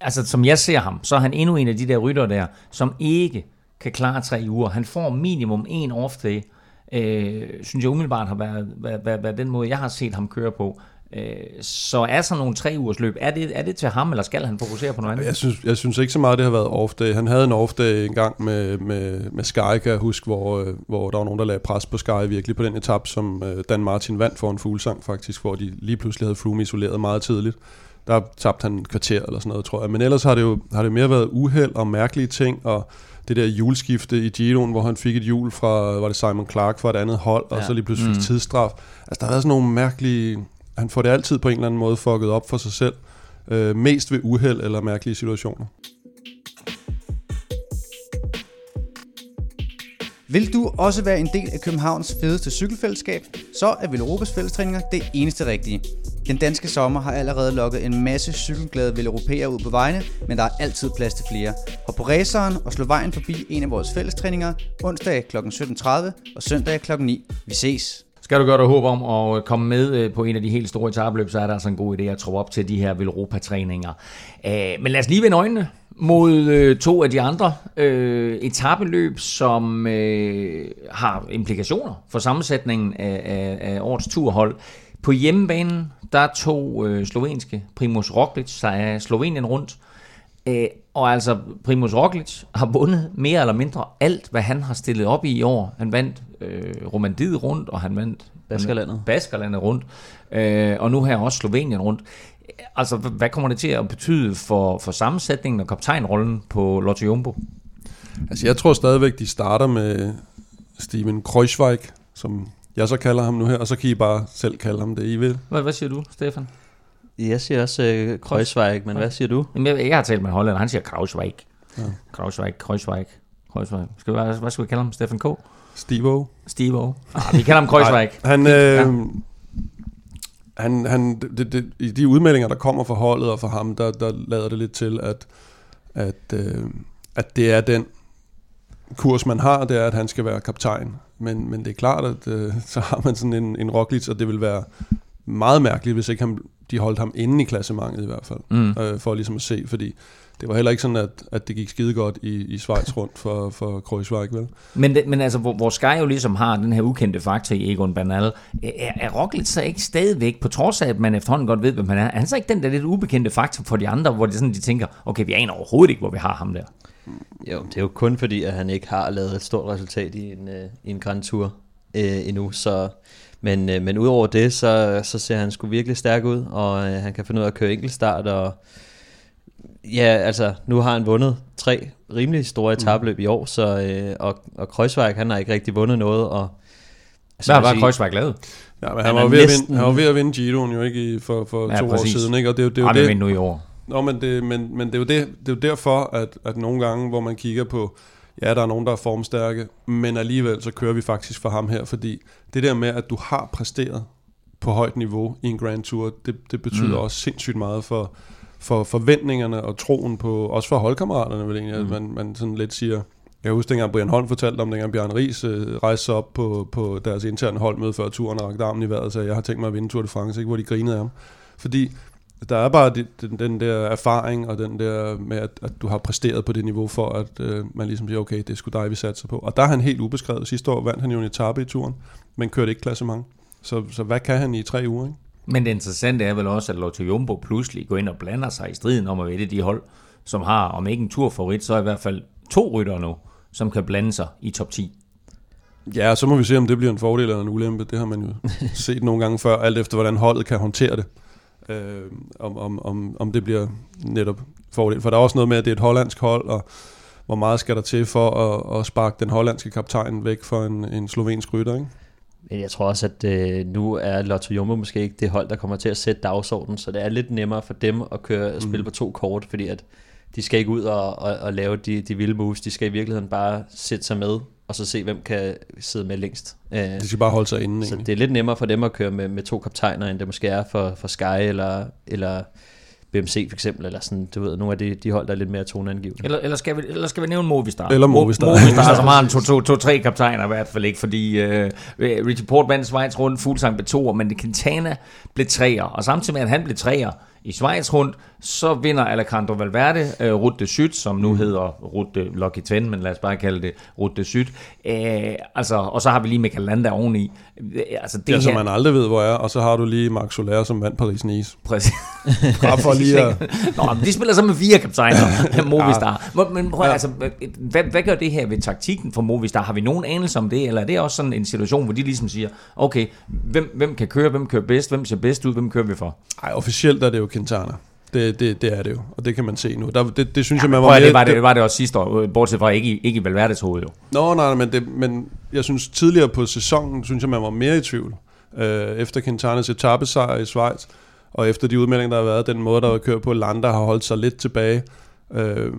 altså, som jeg ser ham, så er han endnu en af de der rytter der, som ikke kan klare tre uger. Han får minimum en off-day, øh, synes jeg umiddelbart har været, været, været, været den måde, jeg har set ham køre på. Øh, så er sådan nogle tre ugers løb, er det, er det til ham, eller skal han fokusere på noget andet? Jeg synes, jeg synes ikke så meget, det har været off-day. Han havde en off-day en gang med, med, med Sky, kan jeg huske, hvor, øh, hvor der var nogen, der lagde pres på Sky virkelig på den etap, som øh, Dan Martin vandt for en fuglsang faktisk, hvor de lige pludselig havde Froome isoleret meget tidligt. Der tabte han en kvarter eller sådan noget, tror jeg. Men ellers har det jo har det mere været uheld og mærkelige ting, og det der juleskifte i Giroen, hvor han fik et jul fra, var det Simon Clark fra et andet hold, ja. og så lige pludselig mm. tidsstraf. Altså, der har været sådan nogle mærkelige... Han får det altid på en eller anden måde fucket op for sig selv. øh, mest ved uheld eller mærkelige situationer. Vil du også være en del af Københavns fedeste cykelfællesskab, så er Veloropas fællestræninger det eneste rigtige. Den danske sommer har allerede lukket en masse cykelglade Villeuropæere ud på vejene, men der er altid plads til flere. Hop på raceren og slå vejen forbi en af vores fællestræninger onsdag kl. 17.30 og søndag kl. 9. Vi ses! Skal du gøre dig håb om at øh, komme med øh, på en af de helt store etabløb, så er der altså en god idé at tro op til de her Velropa-træninger. Øh, men lad os lige vende øjnene mod øh, to af de andre øh, etabeløb, som øh, har implikationer for sammensætningen af, af, af årets turhold. På hjemmebanen, der tog øh, slovenske Primoz Roglic sig af Slovenien rundt. Øh, og altså, Primoz Roglic har vundet mere eller mindre alt, hvad han har stillet op i i år. Han vandt øh, Romandiet rundt, og han vandt Baskerlandet. Baskerlandet rundt. Øh, og nu her også Slovenien rundt. Altså, hvad kommer det til at betyde for, for sammensætningen og kaptajnrollen på Lotto Jumbo? Altså, jeg tror stadigvæk, de starter med Steven Kreuzweig, som jeg så kalder ham nu her, og så kan I bare selv kalde ham det, I vil. Hvad, hvad siger du, Stefan? Jeg siger også øh, Kreuzweig, men hvad siger du? Jamen, jeg, jeg har talt med Holland, han siger Kreuzweig. Ja. Kreuzweig, Kreuzweig, Kreuzweig. Skal vi, hvad skal vi kalde ham? Stefan K? Steve-O. Steve-O. Ah, vi kalder ham Kreuzweig. Nej, han, øh, ja. Han, han, det, det, I de udmeldinger, der kommer fra holdet og fra ham, der, der lader det lidt til, at, at, øh, at det er den kurs, man har, det er, at han skal være kaptajn. Men, men det er klart, at øh, så har man sådan en, en Roglic, og det vil være meget mærkeligt, hvis ikke han, de holdt ham inde i klassementet i hvert fald, mm. øh, for ligesom at se, fordi det var heller ikke sådan, at, at det gik skide godt i, i Schweiz rundt for, for Kreuzweig, vel? Men, det, men altså, hvor, hvor Sky jo ligesom har den her ukendte faktor i Egon Bernal, er, er Roglic så ikke stadigvæk, på trods af, at man efterhånden godt ved, hvem han er, er han så ikke den der lidt ubekendte faktor for de andre, hvor de, sådan, de tænker, okay, vi aner overhovedet ikke, hvor vi har ham der? Jo, det er jo kun fordi, at han ikke har lavet et stort resultat i en, øh, i en Grand Tour øh, endnu, så... Men, øh, men udover det, så, så ser han sgu virkelig stærk ud, og øh, han kan finde ud af at køre enkeltstart, og ja, altså, nu har han vundet tre rimelig store etabløb mm. i år, så, øh, og, og Kreuzweig, han har ikke rigtig vundet noget, og Altså, Hvad var Kreuzweig lavet? Ja, men han, han, var ved næsten... at vinde, han var ved at vinde Giroen jo ikke i, for, for ja, to præcis. år siden, ikke? Og det, er jo, det er jo det, nu i år. Nå, men det, men, men det, er jo det, det er jo derfor, at, at nogle gange, hvor man kigger på, ja, der er nogen, der er formstærke, men alligevel så kører vi faktisk for ham her, fordi det der med, at du har præsteret på højt niveau i en Grand Tour, det, det betyder mm. også sindssygt meget for, for forventningerne og troen på, også for holdkammeraterne, vel egentlig, mm. at man, man sådan lidt siger, jeg husker dengang Brian Holm fortalte om, dengang Bjørn Ries øh, rejste sig op på, på deres interne holdmøde før turen og rakte armen i vejret og sagde, jeg har tænkt mig at vinde Tour de France, ikke? hvor de grinede af ham. Fordi der er bare den, den der erfaring og den der med, at, at du har præsteret på det niveau for, at øh, man ligesom siger, okay, det er sgu dig, vi satser på. Og der er han helt ubeskrevet. Sidste år vandt han jo en etape i turen, men kørte ikke klassement. Så, så hvad kan han i tre uger, ikke? Men det interessante er vel også, at Lotto Jumbo pludselig går ind og blander sig i striden om at vinde de hold, som har, om ikke en turfavorit, så i hvert fald to rytter nu, som kan blande sig i top 10. Ja, så må vi se, om det bliver en fordel eller en ulempe. Det har man jo set nogle gange før, alt efter hvordan holdet kan håndtere det øh, om, om, om, om det bliver netop fordel. For der er også noget med, at det er et hollandsk hold, og hvor meget skal der til for at, at sparke den hollandske kaptajn væk for en, en slovensk rytter, ikke? Men jeg tror også, at øh, nu er Lotto Jumbo måske ikke det hold, der kommer til at sætte dagsordenen, så det er lidt nemmere for dem at køre og spille mm. på to kort, fordi at de skal ikke ud og, og, og lave de, de vilde moves, de skal i virkeligheden bare sætte sig med og så se, hvem kan sidde med længst. Øh, de skal bare holde sig inde. Så egentlig. det er lidt nemmere for dem at køre med, med to kaptajner, end det måske er for, for Sky eller, eller BMC for eksempel, eller sådan, du ved, nogle af de, de hold, der er lidt mere toneangivende. Eller, eller, skal vi, eller skal vi nævne Movistar? Eller Movistar. Movistar, som har en to-tre to, to, kaptajner i hvert fald ikke, fordi uh, Richie Port vandt Schweiz rundt, Fuglsang blev toer, men Quintana blev treer, og samtidig med, at han blev treer i Schweiz rundt, så vinder Alejandro Valverde uh, Route de Syd, som nu hedder Route de Lucky Ten, men lad os bare kalde det Route de Syd. Uh, altså, og så har vi lige Michael Landa oveni. Uh, altså, det ja, her... som man aldrig ved, hvor er, og så har du lige Max Soler, som vandt Paris-Nice. Præcis. Bare for lige at... Nå, men de spiller så med fire kaptajner, Movistar. Ja. Men prøv, ja. altså, hvad, hvad gør det her ved taktikken for Movistar? Har vi nogen anelse om det, eller er det også sådan en situation, hvor de ligesom siger, okay, hvem, hvem kan køre, hvem kører bedst, hvem ser bedst ud, hvem kører vi for? Nej, officielt er det jo Quintana. Det, det, det er det jo, og det kan man se nu. Der, det, det synes ja, jeg, man var mere... Det var det, det var det også sidste år, bortset fra ikke, ikke i Valverdes hoved jo. Nå, nej, men, det, men jeg synes tidligere på sæsonen, synes jeg, man var mere i tvivl. Øh, efter Quintanas etappesejr i Schweiz, Og efter de udmeldinger, der har været, den måde, der har kørt på, Landa har holdt sig lidt tilbage, øh,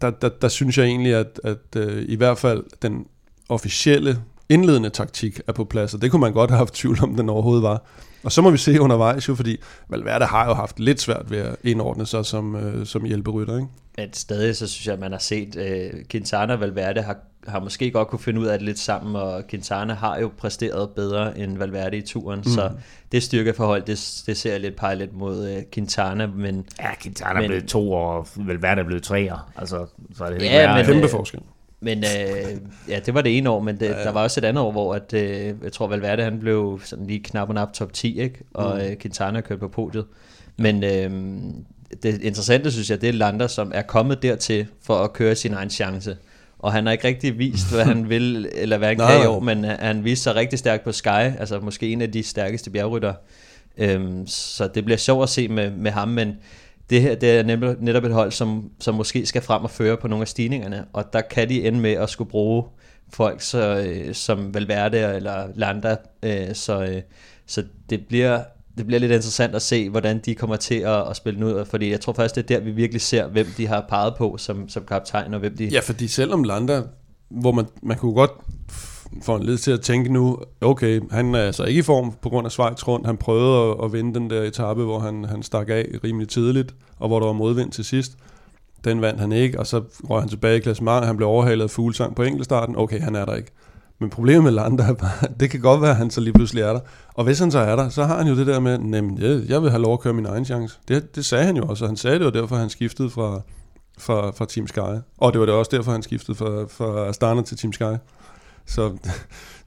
der, der, der synes jeg egentlig, at, at øh, i hvert fald den officielle indledende taktik er på plads, og det kunne man godt have haft tvivl om, den overhovedet var. Og så må vi se undervejs jo, fordi Valverde har jo haft lidt svært ved at indordne sig som, øh, som hjælperytter, ikke? Men stadig så synes jeg, at man har set, øh, Quintana og Valverde har, har måske godt kunne finde ud af det lidt sammen, og Quintana har jo præsteret bedre end Valverde i turen, mm. så det styrkeforhold, det, det ser jeg lidt pege lidt mod øh, Quintana, men... Ja, Quintana er blevet to, og Valverde er blevet treer. Altså, så er det Ja, ikke men- Kæmpe øh, forskel. Men øh, ja, det var det ene år, men det, der var også et andet år, hvor at, øh, jeg tror Valverde han blev sådan lige knap og nap top 10, ikke? og mm. øh, Quintana kørte på podiet. Men øh, det interessante synes jeg, det er Lander, som er kommet dertil for at køre sin egen chance. Og han har ikke rigtig vist, hvad han vil, eller hvad han Nej, kan i år, men han- viste sig rigtig stærk på Sky, altså måske en af de stærkeste bjergrytter. Øhm, så det bliver sjovt at se med, med ham, men det her det er netop, netop et hold, som, som måske skal frem og føre på nogle af stigningerne, og der kan de ende med at skulle bruge folk så, øh, som Valverde eller Landa, øh, så, øh, så det bliver det bliver lidt interessant at se, hvordan de kommer til at, at spille den ud, fordi jeg tror faktisk, det er der, vi virkelig ser, hvem de har peget på som, som kaptajn, og hvem de... Ja, fordi selvom Landa, hvor man, man kunne godt får en led til at tænke nu, okay, han er altså ikke i form på grund af Schweiz rundt. Han prøvede at, at vinde den der etape, hvor han, han stak af rimelig tidligt, og hvor der var modvind til sidst. Den vandt han ikke, og så røg han tilbage i klassementet. Han blev overhalet af fuglesang på enkeltstarten. Okay, han er der ikke. Men problemet med Landa er bare, det kan godt være, at han så lige pludselig er der. Og hvis han så er der, så har han jo det der med, nemlig, jeg, jeg vil have lov at køre min egen chance. Det, det sagde han jo også, og han sagde det jo derfor, han skiftede fra, fra, fra Team Sky. Og det var det også derfor, han skiftede fra, fra Astana til Team Sky. Så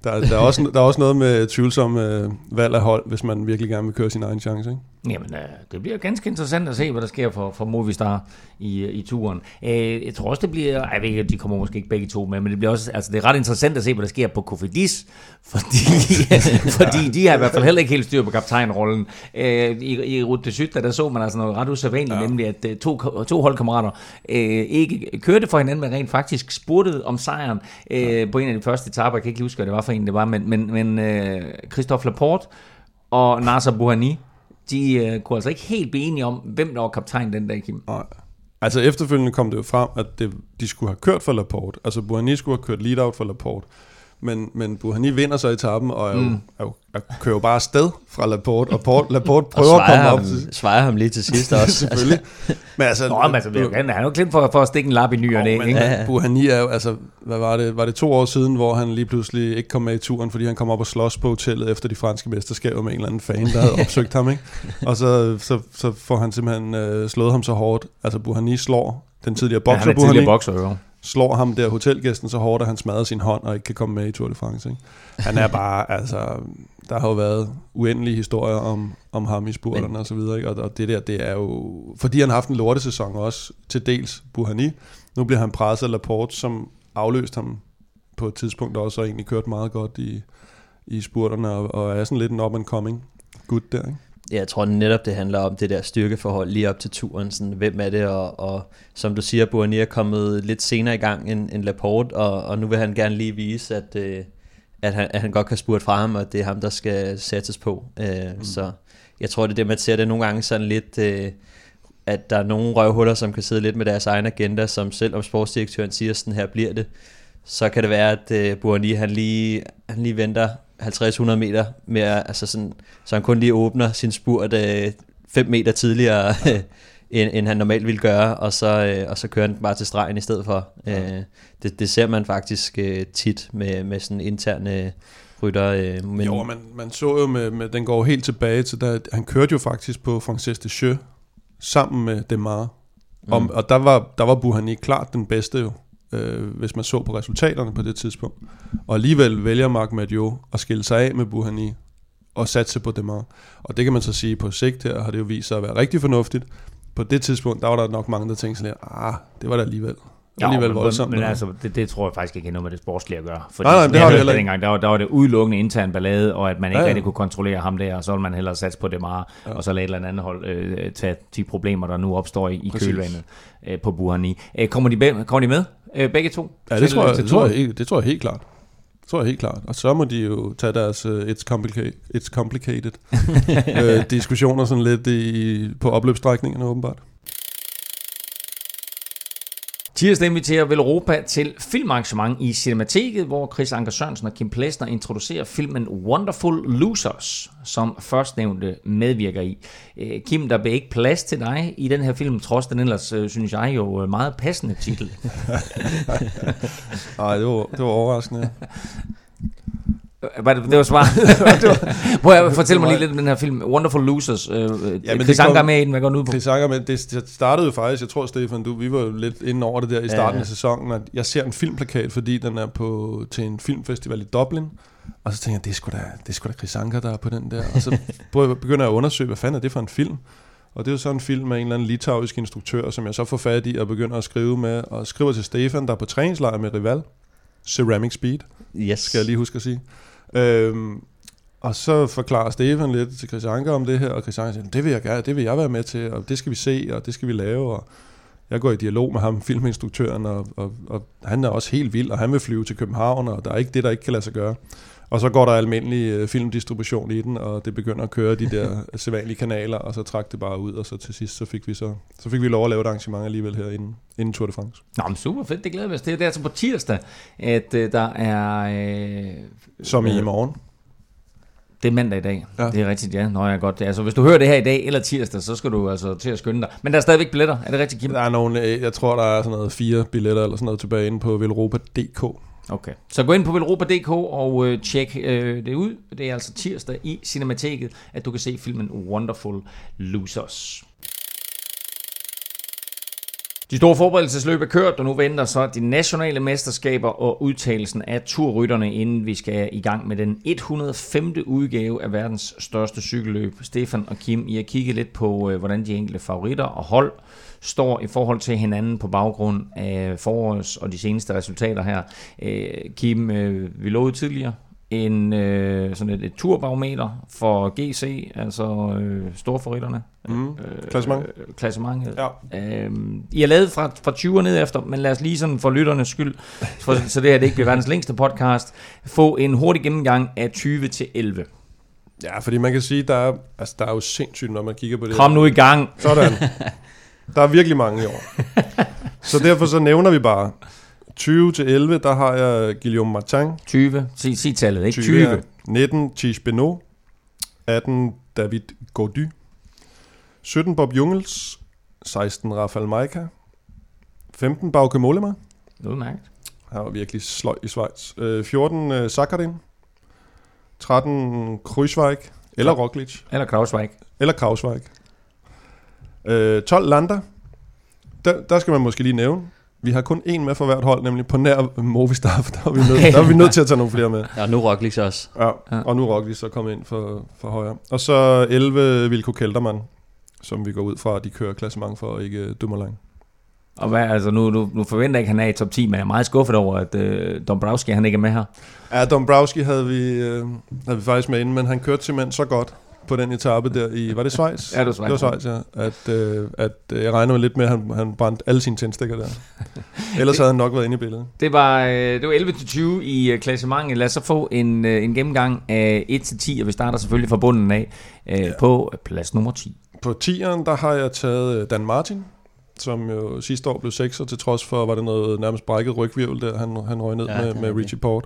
der, der, er også, der er også noget med tvivlsom øh, valg af hold, hvis man virkelig gerne vil køre sin egen chance. Ikke? Jamen, øh, det bliver ganske interessant at se, hvad der sker for, for Movistar i, i turen. Øh, jeg tror også, det bliver... Jeg ved ikke, de kommer måske ikke begge to med, men det bliver også... Altså, det er ret interessant at se, hvad der sker på Kofidis, fordi, fordi de har i hvert fald heller ikke helt styr på kaptajnrollen. Øh, I, I Route de Syd, der, der så man altså noget ret usædvanligt, ja. nemlig at øh, to, to holdkammerater øh, ikke kørte for hinanden, men rent faktisk spurtede om sejren øh, på en af de første etaper. Jeg kan ikke huske, hvad det var for en, det var, men, men, men øh, Christophe Laporte og Nasser Bouhanni, de øh, kunne altså ikke helt blive enige om, hvem der var kaptajn den dag, Kim. Nej. Altså efterfølgende kom det jo frem, at det, de skulle have kørt for Laporte. Altså Buani skulle have kørt lead-out for Laporte. Men, men Buhani vinder så etappen og er jo, mm. er jo, er, kører jo bare afsted fra Laporte, og Port, Laporte og prøver at komme svejer op ham, til svejer ham lige til sidst også. Selvfølgelig. Men altså, Nå, men altså, jo, han er jo klemt for, for at stikke en lap i ny og næ, Jo, men ikke? ja. Buhani er jo, altså, hvad var det? Var det to år siden, hvor han lige pludselig ikke kom med i turen, fordi han kom op og slås på hotellet efter de franske mesterskaber med en eller anden fan, der havde opsøgt ham, ikke? Og så, så, så får han simpelthen øh, slået ham så hårdt. Altså, Buhani slår den tidligere Ja, bokser, han er tidligere bokser, jo. Slår ham der hotelgæsten så hårdt, at han smadrer sin hånd og ikke kan komme med i Tour de France, ikke? Han er bare, altså, der har jo været uendelige historier om, om ham i spurterne og så videre, ikke? Og, og det der, det er jo, fordi han har haft en lortesæson også, til dels Buhani. Nu bliver han presset af Laporte, som afløst ham på et tidspunkt også, og egentlig kørt meget godt i, i spurterne, og, og er sådan lidt en up-and-coming gut der, ikke? Ja, jeg tror netop, det handler om det der styrkeforhold lige op til turen. Sådan, hvem er det? Og, og som du siger, Bournier er kommet lidt senere i gang end, end Laporte, og, og nu vil han gerne lige vise, at, øh, at, han, at han godt kan spurte fra ham, og det er ham, der skal sættes på. Øh, mm. Så jeg tror, det er det, man ser det nogle gange sådan lidt... Øh, at der er nogle røvhuller, som kan sidde lidt med deres egen agenda, som selvom sportsdirektøren siger, sådan her bliver det, så kan det være, at øh, Bourni, han lige, han lige venter 50-100 meter mere, altså sådan, så han kun lige åbner sin spurt 5 øh, meter tidligere, end, end han normalt ville gøre, og så, øh, og så kører han bare til stregen i stedet for. Øh, det, det ser man faktisk øh, tit med, med sådan interne rytter. Øh, men, Jo, man, man så jo med, med, den går helt tilbage til, da, han kørte jo faktisk på Frances de Jeux, sammen med Demar. Mm. Og, og der var, der var Buhani klart den bedste jo, øh, hvis man så på resultaterne på det tidspunkt. Og alligevel vælger Marc Madio at skille sig af med Buhani og satse på Demar. Og det kan man så sige, på sigt her har det jo vist sig at være rigtig fornuftigt. På det tidspunkt, der var der nok mange, der tænkte sådan lidt, ah, det var da alligevel. Det var alligevel men, voldsomt. Men det der." altså, det, det tror jeg faktisk ikke har noget med det sportslige at gøre. Fordi, Nej, nej, det jeg har det heller ikke. dengang, der var, der var det udelukkende intern ballade, og at man ikke Ja, ja, ja. rigtig kunne kontrollere ham der, og så ville man hellere satse på det meget, ja. og så lade et eller andet hold øh, tage de problemer, der nu opstår i, i kølvandet øh, på Buhani. Øh, kommer, de, kommer de med, øh, begge to? Ja, det tror, jeg, det, tror jeg, det tror jeg helt klart. tror jeg helt klart. Og så må de jo tage deres uh, It's, complicated, it's complicated uh, diskussioner sådan lidt i, på opløbsstrækningerne åbenbart. Tirsdag inviterer Velropa til filmarrangement i Cinemateket, hvor Chris Anker Sørensen og Kim Plesner introducerer filmen Wonderful Losers, som førstnævnte medvirker i. Øh, Kim, der bliver ikke plads til dig i den her film, trods den ellers, øh, synes jeg, jo øh, meget passende titel. Nej, det var, det var overraskende. Var det, det var svar. Må jeg fortælle mig lige lidt om den her film, Wonderful Losers. Øh, ja, men Chris Anker med i den, hvad går den ud på? Chris Anker med, det startede jo faktisk, jeg tror Stefan, du, vi var jo lidt inde over det der i starten ja, ja. af sæsonen, at jeg ser en filmplakat, fordi den er på, til en filmfestival i Dublin, og så tænker jeg, det er sgu da, det er sgu da Chris Anker, der er på den der, og så begynder jeg at undersøge, hvad fanden er det for en film? Og det er jo en film med en eller anden litauisk instruktør, som jeg så får fat i og begynder at skrive med, og skriver til Stefan, der er på træningslejr med Rival, Ceramic Speed, yes. skal jeg lige huske at sige. Øhm, og så forklarer Stefan lidt til Chris Anker om det her, og Chris Anker siger, det vil jeg gerne, det vil jeg være med til, og det skal vi se, og det skal vi lave, og jeg går i dialog med ham, filminstruktøren, og, og, og han er også helt vild, og han vil flyve til København, og der er ikke det, der ikke kan lade sig gøre. Og så går der almindelig øh, filmdistribution i den, og det begynder at køre de der sædvanlige kanaler, og så trak det bare ud, og så til sidst, så fik vi så, så fik vi lov at lave et arrangement alligevel her inden, inden Tour de France. Nå, men super fedt, det glæder vi os til. Det er altså på tirsdag, at uh, der er... Uh, Som i morgen. Det er mandag i dag. Ja. Det er rigtigt, ja. Nå, ja, godt. Altså, hvis du hører det her i dag eller tirsdag, så skal du altså til at skynde dig. Men der er stadigvæk billetter. Er det rigtigt, Kim? Der er nogle, jeg tror, der er sådan noget fire billetter eller sådan noget tilbage inde på velropa.dk. Okay. Så gå ind på velropa.dk og øh, tjek øh, det ud. Det er altså tirsdag i Cinemateket, at du kan se filmen Wonderful Losers. De store forberedelsesløb er kørt, og nu venter så de nationale mesterskaber og udtagelsen af turrytterne, inden vi skal i gang med den 105. udgave af verdens største cykelløb. Stefan og Kim, I har kigget lidt på, øh, hvordan de enkelte favoritter og hold står i forhold til hinanden på baggrund af forårs og de seneste resultater her. Øh, Kim, øh, vi lovede tidligere en øh, sådan et, et turbarometer for GC, altså øh, storfavoritterne. Mm. Øh, klassement. Øh, klassementet. Ja. Øhm, I har lavet fra, fra 20 ned efter, men lad os lige sådan for lytternes skyld, for, så det her det ikke bliver verdens længste podcast, få en hurtig gennemgang af 20 til 11. Ja, fordi man kan sige, der er, altså, der er jo sindssygt, når man kigger på det. Kom nu i gang. Sådan. Der er virkelig mange i år. så derfor så nævner vi bare 20 til 11, der har jeg Guillaume Martin. 20, sig, sig tallet, ikke? 20. 20. 19, Tish Benoit. 18, David Gaudu. 17, Bob Jungels. 16, Rafael Maika. 15, Bauke Mollema. Udmærket. Han var virkelig sløj i Schweiz. 14, uh, Sakarin. 13, Kruiswijk. Eller Roglic. Eller Krauswijk. Eller Krauswijk. Uh, 12, Landa. Der, der skal man måske lige nævne. Vi har kun én med for hvert hold, nemlig på nær Movistar, der er vi nødt, der er vi nødt til at tage nogle flere med. Ja, nu Roglic også. Ja, ja. og nu Roglic så kommet ind for, for højre. Og så 11 Vilko Keltermann, som vi går ud fra, at de kører klassement for, ikke uh, Dummerlang. Og hvad, altså nu, nu, nu forventer jeg ikke, at han er i top 10, men jeg er meget skuffet over, at uh, Dombrowski han ikke er med her. Ja, Dombrowski havde vi, uh, havde vi faktisk med inden, men han kørte simpelthen så godt, på den etape der i, var det Schweiz? ja, det var Schweiz. Det var Schweiz, ja. At, øh, at øh, jeg regner med lidt med, at han, han brændte alle sine tændstikker der. Ellers havde han nok været inde i billedet. Det var, øh, det var 11-20 i øh, klassementet. Lad os så få en, øh, en gennemgang af 1-10, og vi starter selvfølgelig fra bunden af øh, ja. på plads nummer 10. På 10'eren, der har jeg taget Dan Martin, som jo sidste år blev 6'er, til trods for, var det noget nærmest brækket rygvirvel der, han, han røg ned ja, med, med Richie Port.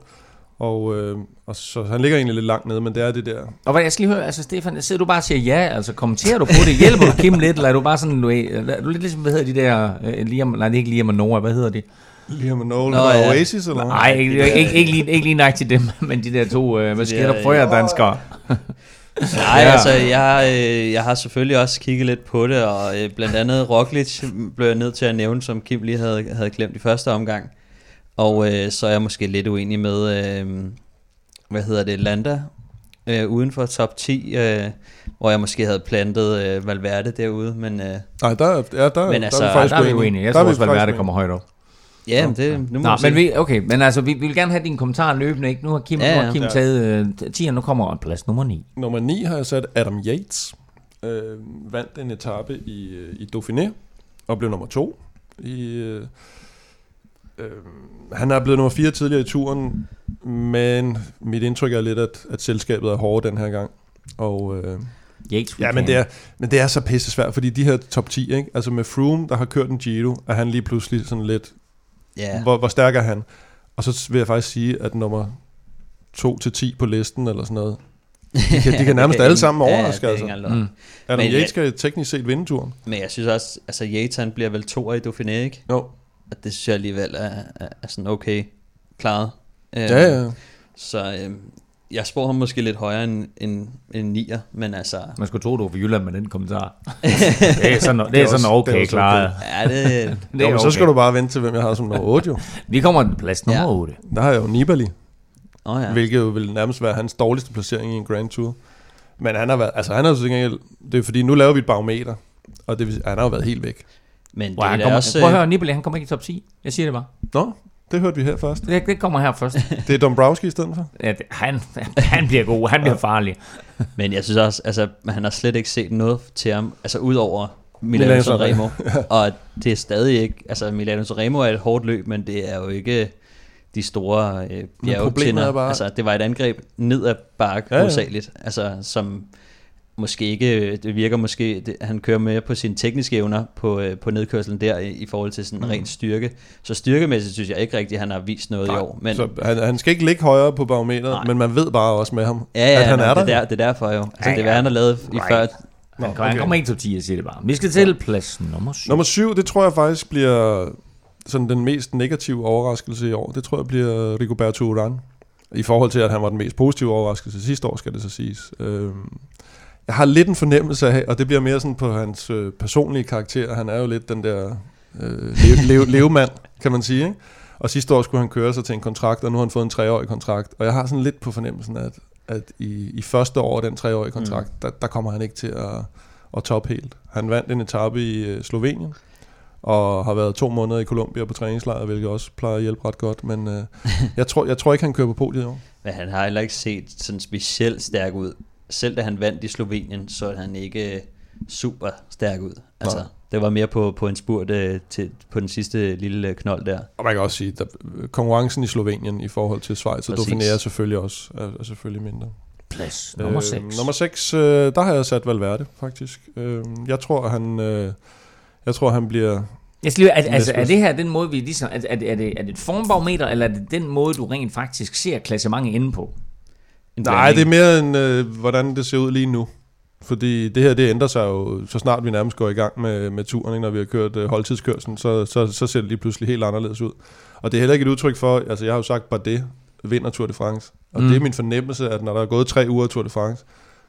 Og, øh, og så han ligger egentlig lidt langt nede, men det er det der. Og hvad, jeg skal lige høre, altså Stefan, sidder du bare og siger ja, altså kommenterer du på det, hjælper du Kim lidt, eller er du bare sådan, du er, er du lidt ligesom, hvad hedder de der, øh, Liam, nej det er ikke Liam og Noah, hvad hedder de? Liam og Noah, Nå, ja. Oasis eller Nej, ikke, ikke, ikke, ikke, lige, ikke lige nok til dem, men de der to, øh, hvad sker der for jer danskere? Nej, ja. altså jeg, øh, jeg har selvfølgelig også kigget lidt på det, og øh, blandt andet Roglic blev jeg nødt til at nævne, som Kim lige havde, havde glemt i første omgang. Og øh, så er jeg måske lidt uenig med, øh, hvad hedder det, Landa, øh, uden for top 10, øh, hvor jeg måske havde plantet øh, Valverde derude, men... Øh, Nej, der, ja, der, men altså, der er vi faktisk der er vi uenige. Jeg tror også, Valverde kommer højt op. Ja, men det, nu må Nå, men vi, okay, men altså, vi, vi vil gerne have din kommentar løbende, ikke? Nu har Kim, ja, ja. Nu har Kim ja. taget uh, 10, og nu kommer plads nummer 9. Nummer 9 har jeg sat Adam Yates. Øh, vandt en etape i, i Dauphiné, og blev nummer 2 i, øh, øh, han er blevet nummer 4 tidligere i turen, men mit indtryk er lidt, at, at selskabet er hårdt den her gang. Og, øh, Yates ja, men det, er, men det er så pisse svært, fordi de her top 10, ikke? altså med Froome, der har kørt en Giro, er han lige pludselig sådan lidt, Ja, hvor, hvor stærk er han? Og så vil jeg faktisk sige, at nummer 2 til 10 på listen, eller sådan noget, de kan, de kan nærmest alle sammen overraske, ja, altså. altså. Mm. Adam Men Yates skal teknisk set vinde turen. Men jeg synes også, altså Yates han bliver vel to i Dauphiné, ikke? Jo. Og det synes jeg alligevel er, er, er sådan okay klaret. Øh, Ja, ja. Så øh, jeg spår ham måske lidt højere end, end, end nier, men altså... Man skulle tro, du var for Jylland med den kommentar. det er sådan, det er sådan det er okay også klaret. Ja, det, Det Jo, er men så skal du bare vente til, hvem jeg har som nummer 8 jo. Vi kommer til plads nummer Ja. 8. Der har jeg jo Nibali, oh, ja. hvilket jo vil nærmest være hans dårligste placering i en Grand Tour. Men han har været, altså han har jo det er fordi, nu laver vi et barometer, og det, vil- han har jo været helt væk. Men Wow, det han er kommer, også... prøv at øh, høre, Nibali, han kommer ikke i top 10. Jeg siger det bare. Nå, det hørte vi her først. Det, det kommer her først. Det er Dombrowski i stedet for. Ja, det, han, han bliver god, han bliver farlig. Men jeg synes også, altså, han har slet ikke set noget til ham, altså udover Milano Milano Sanremo. og det er stadig ikke, altså Milano Sanremo er et hårdt løb, men det er jo ikke de store øh, er bjergtinder. bare- Altså, det var et angreb ned ad bakke Ja, ja. altså, som måske ikke, det virker måske, det, han kører med på sine tekniske evner på, øh, på nedkørslen der i, i forhold til sådan Mm. ren styrke. Så styrkemæssigt synes jeg ikke rigtigt, han har vist noget i år. Men, Så han, han skal ikke ligge højere på barometeret, Nej. men man ved bare også med ham, ja, ja, at han nå, er der. det, er der, det er derfor jo. Altså, Ja, det er, hvad ja. han har lavet i Right. før. Han, Nå, okay. han okay. kommer ikke i top 10, jeg siger det bare. Vi skal til plads nummer 7. Nummer 7, det tror jeg faktisk bliver sådan den mest negative overraskelse i år. Det tror jeg bliver Rigoberto Urán. I forhold til, at han var den mest positive overraskelse sidste år, skal det så siges. Øhm, jeg har lidt en fornemmelse af, og det bliver mere sådan på hans øh, personlige karakter. Han er jo lidt den der øh, leve, leve, levemand, kan man sige. Ikke? Og sidste år skulle han køre sig til en kontrakt, og nu har han fået en treårig kontrakt. Og jeg har sådan lidt på fornemmelsen, at, at i, i første år af den treårige kontrakt, mm. der, der kommer han ikke til at, at top helt. Han vandt en etape i øh, Slovenien, og har været to måneder i Colombia på træningslejr, hvilket også plejer at hjælpe ret godt. Men øh, jeg, tror, jeg tror ikke, han kører på podiet i år. Men han har heller ikke set sådan specielt stærk ud. Selv da han vandt i Slovenien, så han ikke øh, super stærk ud. Altså, Nej. det var mere på, på en spurt øh, til, på den sidste lille øh, knold der. Og man kan også sige, at konkurrencen i Slovenien i forhold til Schweiz og. Dauphiné er selvfølgelig også er, er selvfølgelig mindre. Plads nummer 6. Øh, nummer 6, øh, der har jeg sat Valverde, faktisk. Øh, jeg tror, han... Øh, jeg tror, han bliver... Jeg skal lige, er, altså, er det her den måde, vi ligesom, er, er, det, er, det, er det et formbarometer, eller er det den måde, du rent faktisk ser klassementet inde på? Nej, det er mere end, øh, hvordan det ser ud lige nu. Fordi det her, det ændrer sig jo, så snart vi nærmest går i gang med, med turen, ikke? når vi har kørt øh, holdtidskørselen, så, så, så ser det lige pludselig helt anderledes ud. Og det er heller ikke et udtryk for, altså jeg har jo sagt, Bardet vinder Tour de France. Og Mm. det er min fornemmelse, at når der er gået tre uger af Tour de France,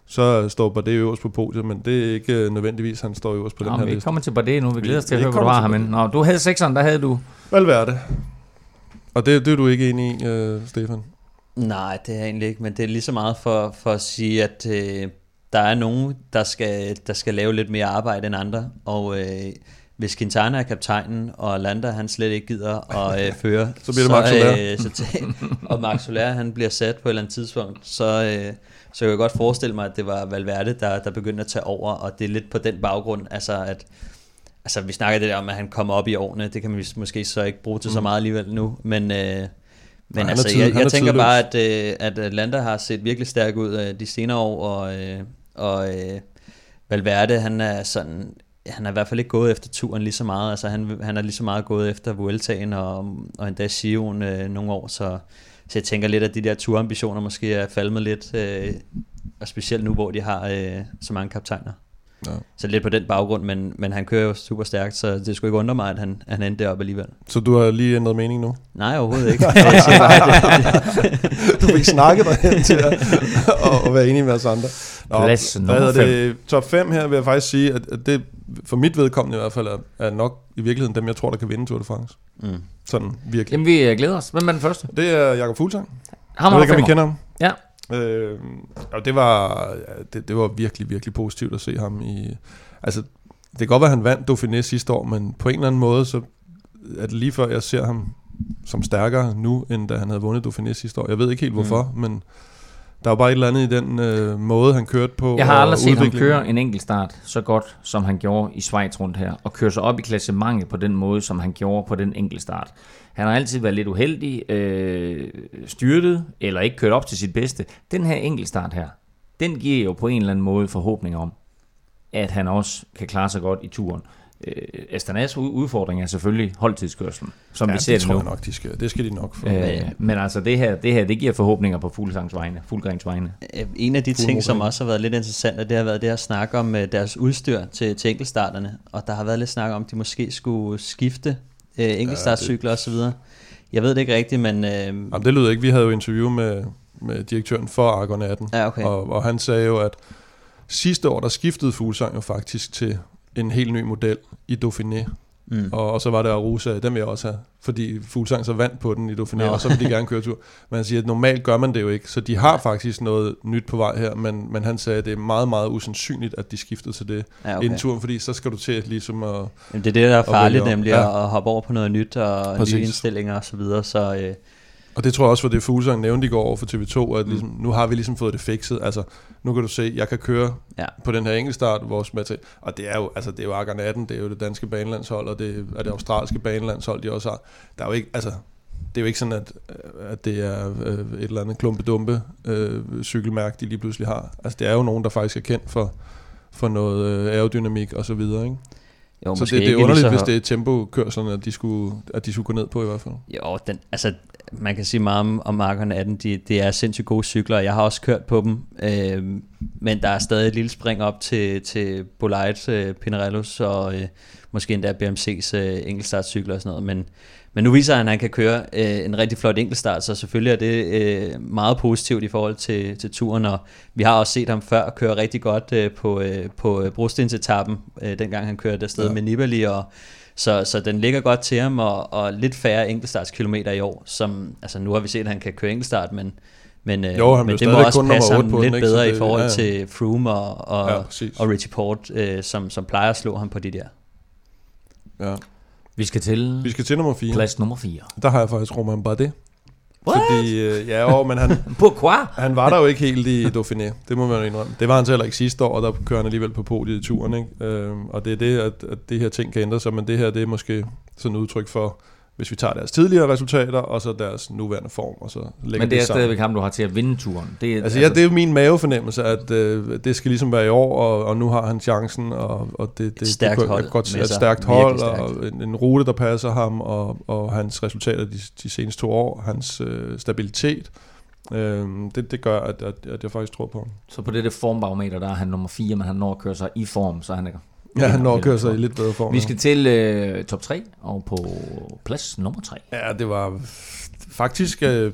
så står Bardet øverst på podiet, men det er ikke øh, nødvendigvis, han står øverst på Nå, den her vi liste. kommer til Bardet nu. Vi glæder os til at Vi høre, hvor du til ham. Nå, du havde sekseren, der havde du... Valverde. Og det, det er du ikke enig i, øh, Stefan? Nej, det er egentlig ikke, men det er lige så meget for, for at sige, at øh, der er nogen, der skal, der skal lave lidt mere arbejde end andre, og øh, hvis Quintana er kaptajnen, og Landa han slet ikke gider at øh, føre, Så bliver det Max Soler. øh, så til, og Max Soler han bliver sat på et eller andet tidspunkt, så, øh, så kan jeg godt forestille mig, at det var Valverde, der, der begyndte at tage over, og det er lidt på den baggrund, altså at Altså, vi snakker det der om, at han kommer op i årene. Det kan man måske så ikke bruge til så Mm. meget alligevel nu. Men, øh, men er altså, tid- jeg, jeg er tænker tidløs. bare, at, øh, at Landa har set virkelig stærk ud øh, de senere år. Og, øh, og øh, Valverde, han er sådan... Han er i hvert fald ikke gået efter turen lige så meget. Altså, han, han er lige så meget gået efter Vueltaen og, og endda Sion øh, nogle år. Så, så jeg tænker lidt, at de der turambitioner måske er falmet lidt. Øh, og specielt nu, hvor de har øh, så mange kaptajner. Ja. Så lidt på den baggrund, men, men han kører jo super stærkt, så det skulle ikke undre mig, at han, han endte deroppe alligevel. Så du har lige ændret mening nu? Nej, overhovedet ikke. Du fik snakket dig hen til at, at, være enig med os andre. Plads hvad hedder det? Top 5 her vil jeg faktisk sige, at, det for mit vedkommende i hvert fald er, er nok i virkeligheden dem, jeg tror, der kan vinde Tour de France. mm. Sådan virkelig. Jamen, vi øh, glæder os. Hvem er den første? Det er Jakob Fuglsang. Ham Jeg ved ikke, om I kender ham. Ja. Øh, og det var, det, det var virkelig, virkelig positivt at se ham i... Altså, det kan godt være, at han vandt Dauphiné sidste år, men på en eller anden måde, så er det lige før, jeg ser ham som stærkere nu, end da han havde vundet Dauphiné sidste år. Jeg ved ikke helt hvorfor, mm. men, Der var bare et eller andet i den øh, måde, han kørte på. Jeg har aldrig set ham køre en enkelt start så godt, som han gjorde i Schweiz rundt her, og køre sig op i klassementet på den måde, som han gjorde på den enkelt start. Han har altid været lidt uheldig, øh, styrtet, eller ikke kørt op til sit bedste. Den her enkelt start her, den giver jo på en eller anden måde forhåbning om, at han også kan klare sig godt i turen. Øh, Astanas udfordring er selvfølgelig holdtidskørselen, som Ja, vi ser det det tror nu. jeg nok, de skal. Det skal de nok få. Øh, men altså det her, det her, det giver forhåbninger på Fuglsangs vegne, Fuglgrens vegne. Øh, En af de ting, som også har været lidt interessant, det har været det at snakke om øh, deres udstyr til, til enkeltstarterne. Og der har været lidt snak om, at de måske skulle skifte øh, enkeltstartcykler ja, osv. Jeg ved det ikke rigtigt, men... Øh, Jamen, det lyder ikke. Vi havde jo interview med, med direktøren for Argon 18, ja, okay. og, og han sagde jo, at sidste år, der skiftede Fuglsang jo faktisk til en helt ny model i Dauphiné. Mm. Og, og så var der Arusa, den vil jeg også have, fordi Fuglsang så vandt på den i Dauphiné, Nå. og så vil de gerne køre tur. Men han siger, at normalt gør man det jo ikke, så de har faktisk noget nyt på vej her, men, men han sagde, at det er meget, meget usandsynligt, at de skiftede til det ja, okay. inden turen, fordi så skal du til ligesom at... Jamen, det er det, der er farligt, nemlig Ja. ja. at hoppe over på noget nyt og. Præcis. nye indstillinger osv. Så, videre. så øh, Og det tror jeg også var det, Fuglsang nævnte i går over for TV2, at Mm. ligesom, nu har vi ligesom fået det fikset. Altså, nu kan du se, jeg kan køre Ja. på den her enkeltstart, vores materiale. Og det er jo, altså, det er jo Argon 18, det er jo det danske banelandshold, og det er det australske banelandshold, de også har. Der er jo ikke, altså, det er jo ikke sådan, at, at det er øh, et eller andet klumpedumpe øh, cykelmærke, de lige pludselig har. Altså, det er jo nogen, der faktisk er kendt for, for noget øh, aerodynamik og så videre, ikke? Jo, så det, det er underligt, lige hvis så, det er tempokørslerne, at de, skulle, at de skulle gå ned på i hvert fald. Jo, den, altså, man kan sige meget om, om Markerne 18, de, de er sindssygt gode cykler, og jeg har også kørt på dem, øh, men der er stadig et lille spring op til, til Bolide, øh, Pinarellos og øh, måske endda BMC's øh, enkeltstartcykler og sådan noget, men, men nu viser han, at han kan køre øh, en rigtig flot enkeltstart, så selvfølgelig er det øh, meget positivt i forhold til, til turen, og vi har også set ham før køre rigtig godt øh, på, øh, på øh, brostensetappen, øh, dengang han kørte afsted Ja. med Nibali, og så, så den ligger godt til ham, og, og lidt færre enkeltstartskilometer i år, som, altså nu har vi set, at han kan køre enkeltstart, men, men, øh, Jo, han men det må også passe ham på den, lidt? Så bedre det- i forhold ja, ja. til Froome og, og, Ja, ja, præcis. og Richie Port, øh, som, som plejer at slå ham på de der. Ja. Vi skal til Vi skal til nummer 4. plads nummer 4. Der har jeg faktisk Romain Bardet. What? Fordi, øh, ja, jo, men han, Pourquoi? han var der jo ikke helt i Dauphiné. Det må man jo indrømme. Det var han heller ikke sidste år, og der kører han alligevel på podiet i turen. Ikke? Øhm, og det er det, at, at det her ting kan ændre sig, men det her det er måske sådan et udtryk for, hvis vi tager deres tidligere resultater, og så deres nuværende form, og så lægger Men det er stadigvæk ham, du har til at vinde turen. Det er, Altså, ja, det er jo min mavefornemmelse, at øh, det skal ligesom være i år, og, og nu har han chancen, og, og det, det, stærkt det, hold godt, et stærkt hold, stærkt. og en, en rute, der passer ham, og, og hans resultater de, de seneste to år, hans øh, stabilitet, øh, det, det gør, at, at, at jeg faktisk tror på ham. Så på det der formbarometer, der er han nummer 4, men han når at køre sig i form, så han er... Ja, han når at køre sig i lidt bedre form. Vi skal til øh, top 3, og på plads nummer 3. Ja, det var faktisk, øh,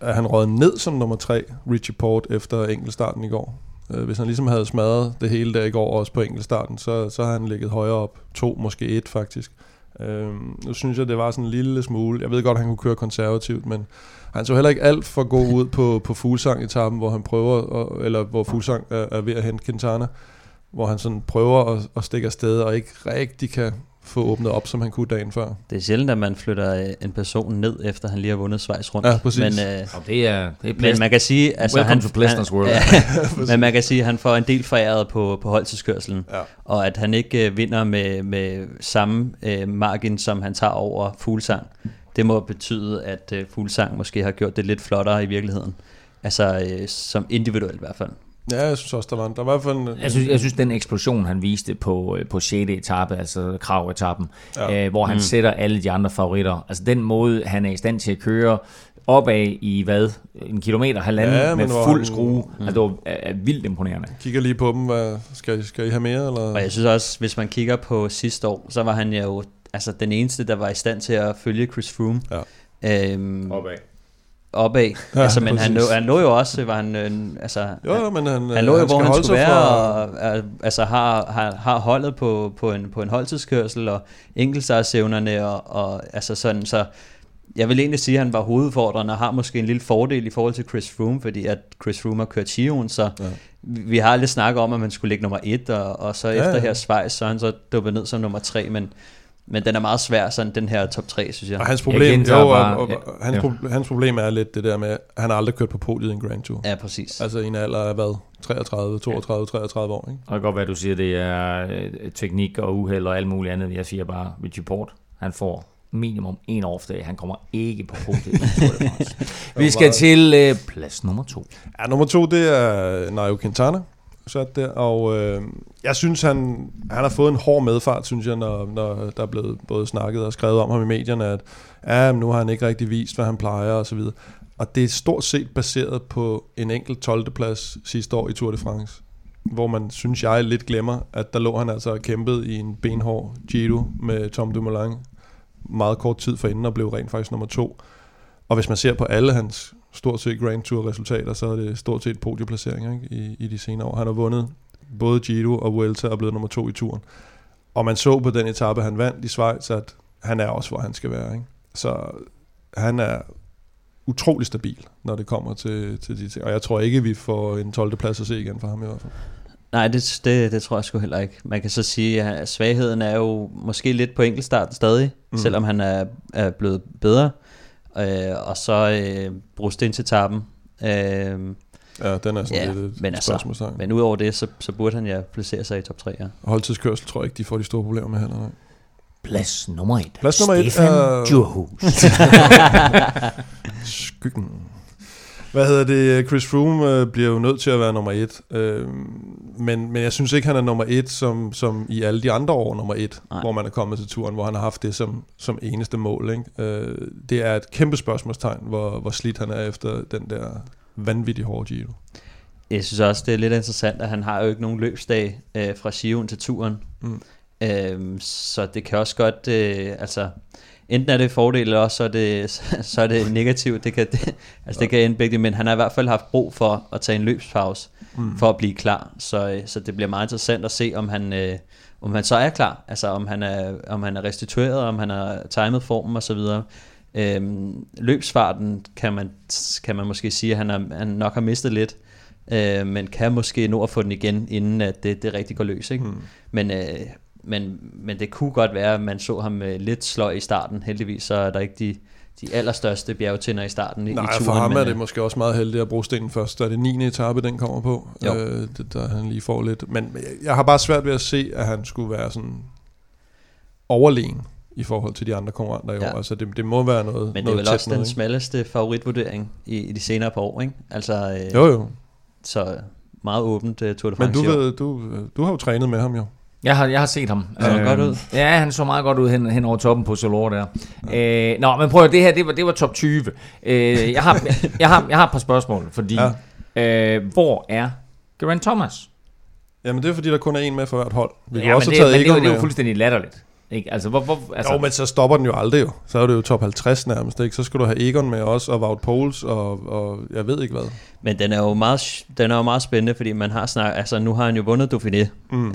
at han rød ned som nummer tre, Richie Port, efter enkeltstarten i går. Øh, Hvis han ligesom havde smadret det hele der i går, også på enkeltstarten, så, så har han ligget højere op. To, måske et faktisk. Øh, nu synes jeg, det var sådan en lille smule. Jeg ved godt, at han kunne køre konservativt, men han så heller ikke alt for god ud på, på fuglsang etappen, hvor han prøver, at, eller hvor fuglsang er, er ved at hente Quintana, hvor han sådan prøver at, at stikke afsted, og ikke rigtig kan få åbnet op, som han kunne dagen før. Det er sjældent, at man flytter øh, en person ned, efter han lige har vundet Schweiz rundt. Ja, præcis. Men, øh, Og det er, det er men man kan sige, altså Welcome han, to Plæstners world. Ja, men man kan sige, at han får en del foræret på, på holdtidskørselen, Ja. og at han ikke øh, vinder med, med samme øh, margin, som han tager over Fuglsang. Det må betyde, at øh, Fuglsang måske har gjort det lidt flottere i virkeligheden. Altså øh, som individuelt i hvert fald. Ja, jeg synes også, der var, der var i hvert fald en, Jeg synes, jeg synes, den eksplosion, han viste på, øh, på 6. etape, altså kravetappen, Ja. øh, hvor han mm. sætter alle de andre favoritter. Altså den måde, han er i stand til at køre opad i hvad? En kilometer, halvanden Ja, med fuld han- skrue. Mm. Altså det var er, er vildt imponerende. kigger lige på dem, hvad, skal, skal I have mere? Eller? Og jeg synes også, hvis man kigger på sidste år, så var han jo altså, den eneste, der var i stand til at følge Chris Froome. Ja. Øhm, Opad. Opad. Ja, altså, men han lå, han lå jo også, var han, øh, altså, Jo, jo, men han, han lå jo, han hvor han skulle være, fra- og altså har, har, har holdet på, på, en, på en holdtidskørsel, og enkeltstartsevnerne, og, og altså sådan, så jeg vil egentlig sige, at han var hovedfordrende, og har måske en lille fordel i forhold til Chris Froome, fordi at Chris Froome har kørt Chiron, så Ja. vi, har lidt snakket om, at man skulle ligge nummer et, og, og så Ja, efter ja. her Schweiz, så han så duppet ned som nummer tre, men Men den er meget svær, sådan den her top 3, synes jeg. Og hans problem, gentager jo, bare- og, og, ja. hans, pro- hans problem er lidt det der med, at han har aldrig kørt på podiet i en Grand Tour. Ja, præcis. Altså i en alder af hvad? 33, 32, 33 år, ikke? Og det kan godt være, at du siger, det er øh, teknik og uheld og alt muligt andet. Jeg siger bare, Richie Port, han får minimum en årsdag. Han kommer ikke på podiet. Vi skal til øh, plads nummer to. Ja, nummer to, det er Nairo Quintana, sat der, og øh, jeg synes, han, han har fået en hård medfart, synes jeg, når, når der er blevet både snakket og skrevet om ham i medierne, at ja, men nu har han ikke rigtig vist, hvad han plejer og så videre. Og det er stort set baseret på en enkelt 12. plads sidste år i Tour de France, hvor man, synes jeg, lidt glemmer, at der lå han altså og kæmpede i en benhård Giro med Tom Dumoulin meget kort tid forinden og blev rent faktisk nummer to. Og hvis man ser på alle hans stort set Grand Tour resultater, så er det stort set podieplaceringer ikke? I, i de senere år. Han har vundet både Giro og Vuelta og blevet nummer to i turen. Og man så på den etape, han vandt i Schweiz, at han er også, hvor han skal være. Ikke? Så han er utrolig stabil, når det kommer til, til de ting. Og jeg tror ikke, vi får en 12. plads at se igen for ham i hvert fald. Nej, det, det, det tror jeg sgu heller ikke. Man kan så sige, at svagheden er jo måske lidt på enkeltstarten stadig, mm. selvom han er, er blevet bedre. Øh, og så øh, brustensetappen. Øh, Ja, den er sådan Ja, lidt et men altså, men udover det, så, så burde han ja placere sig i top 3, ja. Og holdtidskørsel tror jeg ikke, de får de store problemer med heller. Nej. Plads nummer et. Plads nummer et Stefan er- Djurhus. Skyggen. Hvad hedder det? Chris Froome øh, bliver jo nødt til at være nummer et. Øh, men, men jeg synes ikke, han er nummer et, som, som i alle de andre år nummer et, Nej. hvor man er kommet til turen, hvor han har haft det som, som eneste mål. Ikke? Øh, det er et kæmpe spørgsmålstegn, hvor, hvor slidt han er efter den der vanvittigt hårde Giro. Jeg synes også, det er lidt interessant, at han har jo ikke nogen løbsdag øh, fra Giroen til turen. Mm. Øhm, så det kan også godt, øh, altså, enten er det fordel, eller også så er det, så er det negativt. Det kan, det, altså, det kan ende begge, men han har i hvert fald haft brug for at tage en løbspause, mm. for at blive klar. Så, øh, så det bliver meget interessant at se, om han, øh, om han så er klar. Altså om han er, om han er restitueret, om han har timet formen og så videre. Øhm, løbsfarten kan man, kan man måske sige, at han, er, han nok har mistet lidt, øh, men kan måske nå at få den igen, inden at det, det rigtig går løs. Ikke? Mm. Men, øh, men, men det kunne godt være, at man så ham lidt sløj i starten. Heldigvis så er der ikke de, de allerstørste bjergtænder i starten i, Nej, i turen. for ham men, er det øh, måske også meget heldigt at bruge stenen først. Der er det 9. etape, den kommer på. Jo. Øh, det, der han lige får lidt. Men jeg- har bare svært ved at se, at han skulle være sådan overlegen i forhold til de andre konkurrenter i Ja. år. Altså det, det må være noget men det er vel også noget, den smalleste favoritvurdering i, i de senere par år. Ikke? Altså, øh, Jo, jo. Så meget åbent uh, Tour de Men France du, i år. ved, du, du har jo trænet med ham jo. Jeg har, jeg har set ham. Så han godt ud? Ja, han så meget godt ud hen, hen over toppen på Solor der. Ja. Øh, nå, men prøv at det her, det var, det var top 20. Øh, jeg, har, jeg, har, jeg har et par spørgsmål, fordi ja. øh, hvor er Geraint Thomas? Jamen det er fordi, der kun er en med for hvert hold. Vi ja, også men det, taget men det, er jo- Egon det er jo fuldstændig latterligt. Ikke? Altså, hvor, hvor, altså, jo, men så stopper den jo aldrig jo. Så er det jo top 50 nærmest, ikke? Så skal du have Egon med også, og Wout Poels, og, og jeg ved ikke hvad. Men den er jo meget, den er jo meget spændende, fordi man har snak, altså nu har han jo vundet Dauphiné, Mm. øh,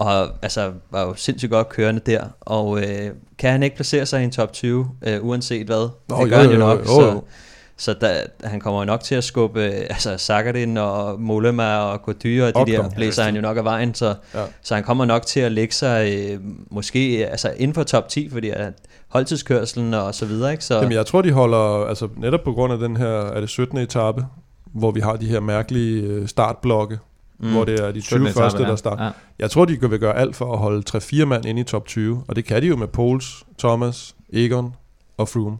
og altså var jo sindssygt godt kørende der, og øh, kan han ikke placere sig i en top 20, øh, uanset hvad? Nå, det jo, gør han jo jo, nok, jo, så, jo. så der, han kommer jo nok til at skubbe, øh, altså Sakharin og Mollema og Gaudy og de der blæser han jo nok af vejen, så, Ja. så han kommer nok til at lægge sig øh, måske altså inden for top 10, fordi at holdtidskørselen og så videre, ikke? Så, Jamen jeg tror, de holder, altså netop på grund af den her, er det 17. etape, hvor vi har de her mærkelige øh, startblokke, mm. hvor det er de 20 17. første, der starter. Ja. Jeg tror, de vil gøre alt for at holde 3-4 mand inde i top 20, og det kan de jo med Poles, Thomas, Egon og Froome.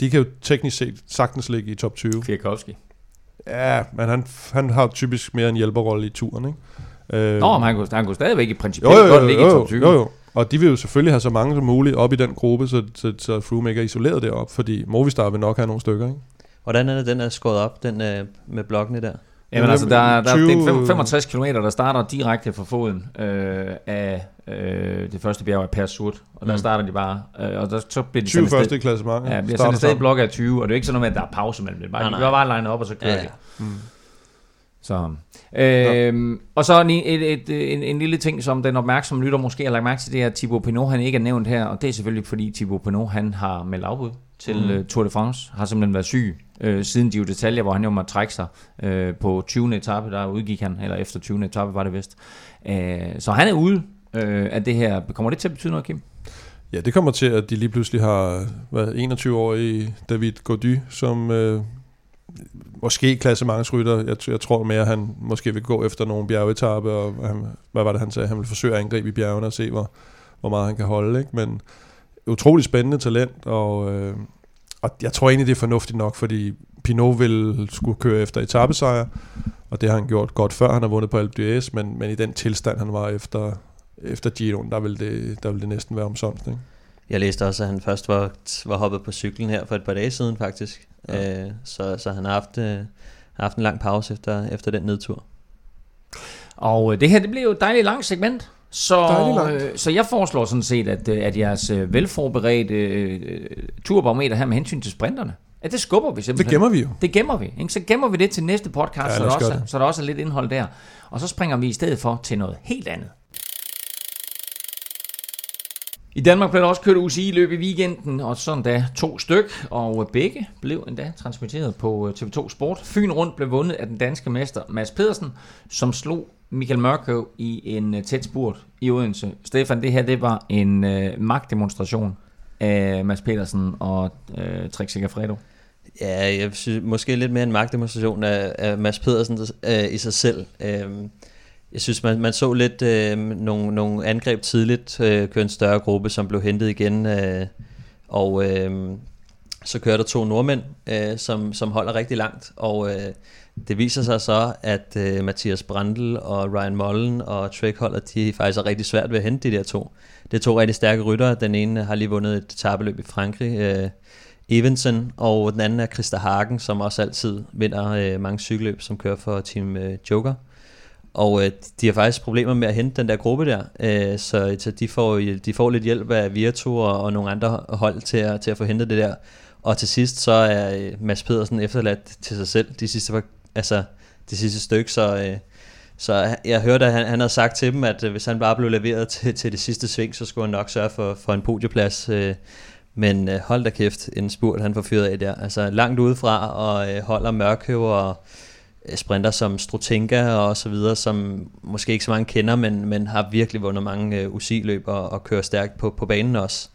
De kan jo teknisk set sagtens ligge i top 20. Kwiatkowski. Ja, men han, han har typisk mere en hjælperrolle i turen, ikke? Øh, Nå, men han kunne, han kunne stadigvæk i princippet jo, jo, godt ligge jo, i jo, top 20. jo, jo. Og de vil jo selvfølgelig have så mange som muligt op i den gruppe, så, så, så Froome ikke er isoleret deroppe, fordi Movistar vil nok have nogle stykker, ikke? Hvordan er det, den er skåret op, den øh, med blokkene der? Jamen altså, der, der, 20 det er fem- 65 km, der starter direkte fra foden øh, af øh, det første bjerg af Per Surt. Og der Mm. starter de bare, øh, og der, så bliver de 20 sendt afsted- første i klassement. Ja, bliver afsted i sammen. blok af 20, og det er ikke sådan noget med, at der er pause mellem det. Bare, Nej, de nej. bliver bare legnet op, og så kører Ja, de. ja. Mm. Så, øhm, og så en, et, et, en, en lille ting, som den opmærksomme lytter måske har lagt mærke til, det er, at Thibaut Pinot han ikke er nævnt her, og det er selvfølgelig fordi Thibaut Pinot han har meldt afbud til Mm. mm. Tour de France, har simpelthen været syg øh, siden Giro Detalje, hvor han jo måtte trække sig øh, på 20. etape, der udgik han, eller efter 20. etape var det vist. Øh, så han er ude øh, af det her. Kommer det til at betyde noget, Kim? Ja, det kommer til, at de lige pludselig har hvad, 21-årige David Gody, som øh, måske klassementsrytter. Jeg, jeg tror mere, at han måske vil gå efter nogle bjergetappe, og han, hvad var det, han sagde? Han vil forsøge at angribe i bjergene og se, hvor, hvor meget han kan holde. Ikke? Men utrolig spændende talent, og, øh, og jeg tror egentlig, det er fornuftigt nok, fordi Pinot vil skulle køre efter etappesejr, og det har han gjort godt før, han har vundet på Alpe d'Huez, men, men i den tilstand, han var efter, efter Giroen, der vil det, der vil det næsten være omsonst. Ikke? Jeg læste også, at han først var, var hoppet på cyklen her for et par dage siden faktisk. Ja. Øh, så, så han har haft, øh, haft en lang pause efter, efter den nedtur. Og øh, det her, det bliver jo et dejligt langt segment. Så, øh, så jeg foreslår sådan set, at, øh, at jeres øh, velforberedte øh, turbarometer her med hensyn til sprinterne, at det skubber vi simpelthen. Det gemmer vi jo. Det gemmer vi. Ikke? Så gemmer vi det til næste podcast, ja, så, der også er, så der også er lidt indhold der. Og så springer vi i stedet for til noget helt andet. I Danmark blev der også kørt UCI-løb i weekenden, og sådan da to styk, og begge blev endda transmitteret på øh, TV2 Sport. Fyn rundt blev vundet af den danske mester Mads Pedersen, som slog Michael Mørkøv i en øh, tæt spurt i Odense. Stefan, det her det var en øh, magtdemonstration af Mads Pedersen og øh, Trix Fredo. Ja, jeg synes måske lidt mere en magtdemonstration af, af Mads Pedersen øh, i sig selv. Øh, jeg synes, man, man så lidt øh, nogle, nogle angreb tidligt, øh, køre en større gruppe, som blev hentet igen, øh, og øh, så kører der to nordmænd, øh, som, som holder rigtig langt, og øh, det viser sig så, at øh, Mathias Brandl og Ryan Mollen og Trek holder, de faktisk er rigtig svært ved at hente de der to. Det er to rigtig stærke ryttere. Den ene har lige vundet et tabeløb i Frankrig, øh, Evensen, og den anden er Christa Hagen, som også altid vinder øh, mange cykelløb, som kører for Team øh, Joker. Og øh, de har faktisk problemer med at hente den der gruppe der, øh, så, så de, får, de får lidt hjælp af Virtu og, og nogle andre hold til at, til at få hentet det der. Og til sidst så er øh, Mads Pedersen efterladt til sig selv de sidste, altså, de sidste stykke, så, øh, så jeg hørte, at han, han havde sagt til dem, at øh, hvis han bare blev leveret til, til det sidste sving, så skulle han nok sørge for, for en podieplads. Øh, men øh, hold da kæft, en spurt han får fyret af der. Altså langt udefra og øh, holder Mørkøv og Øh, sprinter som Strutinka og så videre, som måske ikke så mange kender, men, men har virkelig vundet mange øh, uh, UCI-løb og, og kører stærkt på, på banen også.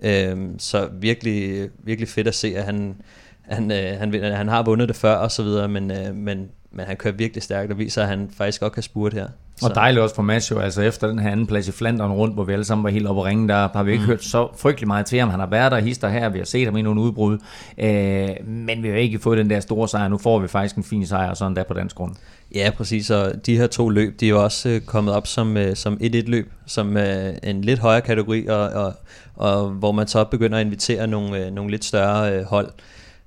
Øh, så virkelig, virkelig fedt at se, at han, han, øh, han, han har vundet det før og så videre, men, øh, men, men han kører virkelig stærkt og viser, at han faktisk godt kan spurte her. Så. Og dejligt også for Mads jo, altså efter den her anden plads i Flandern rundt, hvor vi alle sammen var helt oppe at ringe, der har vi ikke mm. hørt så frygtelig meget til ham. Han har været der hister her, vi har set ham i nogle udbrud, øh, men vi har ikke fået den der store sejr. Nu får vi faktisk en fin sejr, sådan der på dansk grund. Ja, præcis, og de her to løb, de er jo også øh, kommet op som, øh, som 1-1 løb, som øh, en lidt højere kategori, og, og, og hvor man så begynder at invitere nogle, øh, nogle lidt større øh, hold.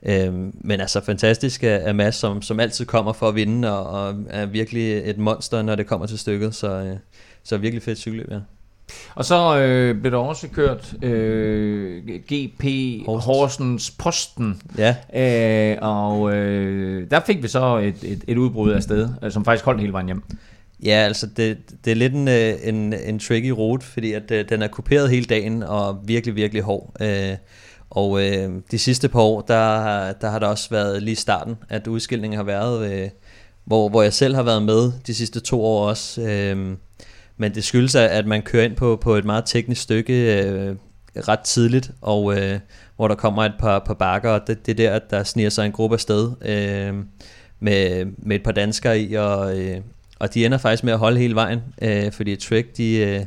Øhm, men altså fantastisk af Mads, som, som altid kommer for at vinde, og, og er virkelig et monster, når det kommer til stykket. Så, øh, så virkelig fedt cykelløb, ja. Og så øh, blev der også kørt øh, GP Horsens, Horsens Posten. Ja. Øh, og øh, der fik vi så et, et, et udbrud af sted, øh, som faktisk holdt hele vejen hjem. Ja, altså det, det er lidt en, øh, en, en tricky rute, fordi at, den er kuperet hele dagen og virkelig, virkelig hård. Øh, og øh, de sidste par år, der, der har der også været lige starten, at udskilningen har været, øh, hvor, hvor jeg selv har været med de sidste to år også. Øh, men det skyldes, at man kører ind på, på et meget teknisk stykke øh, ret tidligt, og øh, hvor der kommer et par, par bakker, og det, det er der, at der sniger sig en gruppe afsted øh, med, med et par danskere i, og, øh, og de ender faktisk med at holde hele vejen, øh, fordi Trek, de... Øh,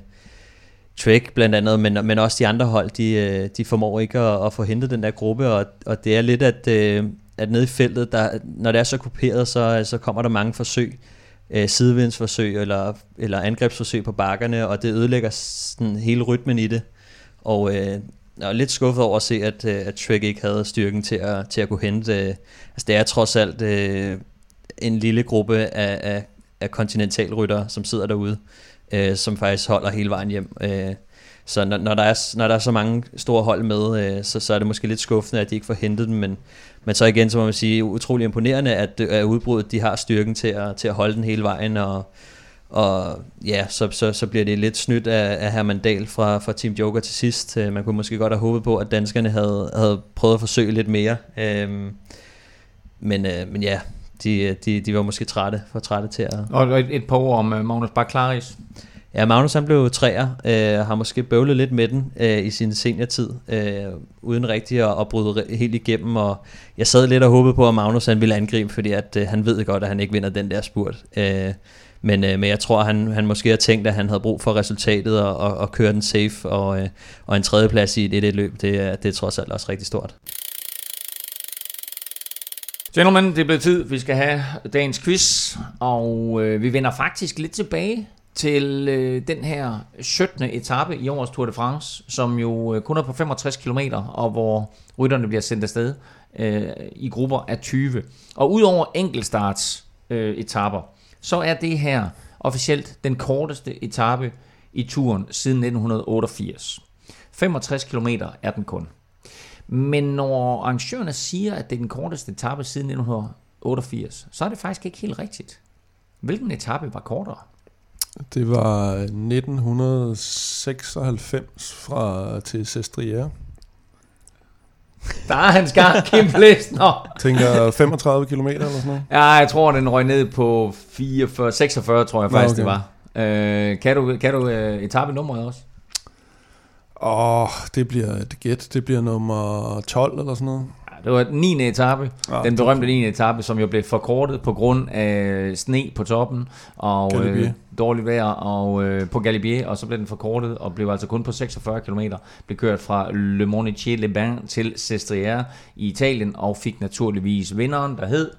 Trek blandt andet, men, men også de andre hold, de, øh, de formår ikke at, at få hentet den der gruppe, og, og det er lidt, at, øh, at nede i feltet, der, når det er så kuperet, så, så kommer der mange forsøg, øh, sidevindsforsøg eller, eller angrebsforsøg på bakkerne, og det ødelægger sådan hele rytmen i det. Og øh, jeg er lidt skuffet over at se, at, at Trek ikke havde styrken til at, til at kunne hente. Øh, altså det er trods alt øh, en lille gruppe af, af, af kontinentalryttere, som sidder derude øh, som faktisk holder hele vejen hjem. Øh, så når, når, der er, når der er så mange store hold med, øh, så, så er det måske lidt skuffende, at de ikke får hentet dem, men, men så igen, så må man sige, utrolig imponerende, at, at udbruddet, de har styrken til at, til at holde den hele vejen, og, og ja, så, så, så bliver det lidt snydt af, af Herman Dahl fra, fra Team Joker til sidst. Øh, man kunne måske godt have håbet på, at danskerne havde, havde prøvet at forsøge lidt mere. Øh, men, øh, men ja, de, de, de var måske trætte, for trætte til at... Og et, et par ord om uh, Magnus Baklaris. Ja, Magnus han blev træer, øh, har måske bøvlet lidt med den øh, i sin seniortid, øh, uden rigtig at, at bryde helt igennem, og jeg sad lidt og håbede på, at Magnus han ville angribe, fordi at, øh, han ved godt, at han ikke vinder den der spurt. Øh, men, øh, men jeg tror, han, han måske har tænkt, at han havde brug for resultatet og, og, og køre den safe, og, øh, og en tredjeplads i et 1 løb, det, det er trods alt også rigtig stort. Gentlemen, det er blevet tid. Vi skal have dagens quiz, og øh, vi vender faktisk lidt tilbage til øh, den her 17. etape i årets Tour de France, som jo øh, kun er på 65 km, og hvor rytterne bliver sendt afsted øh, i grupper af 20. Og udover enkeltstarts øh, etaper, så er det her officielt den korteste etape i turen siden 1988. 65 km er den kun. Men når arrangørerne siger, at det er den korteste etape siden 1988, så er det faktisk ikke helt rigtigt. Hvilken etape var kortere? Det var 1996 fra til Sestriere. Der er han skarp, Kim Plæs. Nå. Tænker 35 km eller sådan noget. Ja, jeg tror, den røg ned på 44, 46, tror jeg faktisk, Nå, okay. det var. Øh, kan du, kan du uh, etape nummeret også? Åh, oh, det bliver et gæt. Det bliver nummer 12 eller sådan noget. Det var den 9. etape, ja, den berømte 9. etape, som jo blev forkortet på grund af sne på toppen og øh, dårligt vejr og øh, på Galibier, og så blev den forkortet og blev altså kun på 46 km, blev kørt fra Le Montier Le Bain til Sestriere i Italien og fik naturligvis vinderen, der hed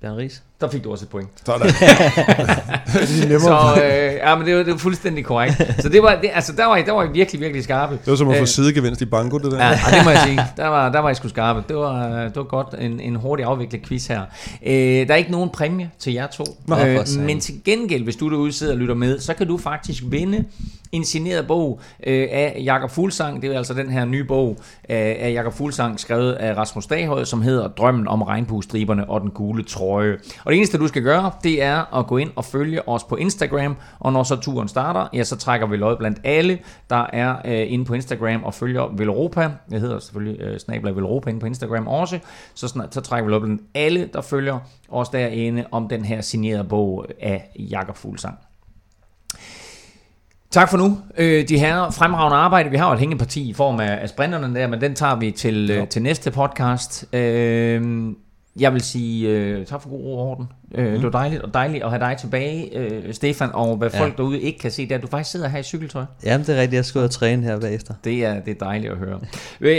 Bjørn Ries. Der fik du også et point. Sådan. så øh, ja, men det var, det var fuldstændig korrekt. Så det var, det, altså, der var, der var I virkelig, virkelig skarpe. Det var som at få øh, sidegevinst i banko, det der. Ja, det må jeg sige. Der var, der var I sgu skarpe. Det var, det var godt en, en hurtig afviklet quiz her. Øh, der er ikke nogen præmie til jer to. Nå, øh, men til gengæld, hvis du derude sidder og lytter med, så kan du faktisk vinde en signeret bog øh, af Jakob Fuglsang. Det er altså den her nye bog øh, af Jakob Fuglsang, skrevet af Rasmus Daghøj, som hedder Drømmen om regnbuestriberne og den gule trøje. Og det eneste, du skal gøre, det er at gå ind og følge os på Instagram, og når så turen starter, ja, så trækker vi lod blandt alle, der er øh, inde på Instagram og følger Velropa. Det hedder selvfølgelig øh, snabler Velropa inde på Instagram også. Så, snart, så trækker vi lod blandt alle, der følger os derinde om den her signerede bog af Jakob Fuglsang. Tak for nu. Øh, de her fremragende arbejde. Vi har jo et hængeparti i form af, af sprinterne der, men den tager vi til, øh, til næste podcast. Øh, jeg vil sige øh, tak for god ro og orden. Øh, mm. Det var dejligt og dejligt at have dig tilbage, øh, Stefan. Og hvad folk ja. derude ikke kan se, det er, at du faktisk sidder her i cykeltøj. Jamen, det er rigtigt. Jeg skal ud og træne her bagefter. Det er, det er dejligt at høre.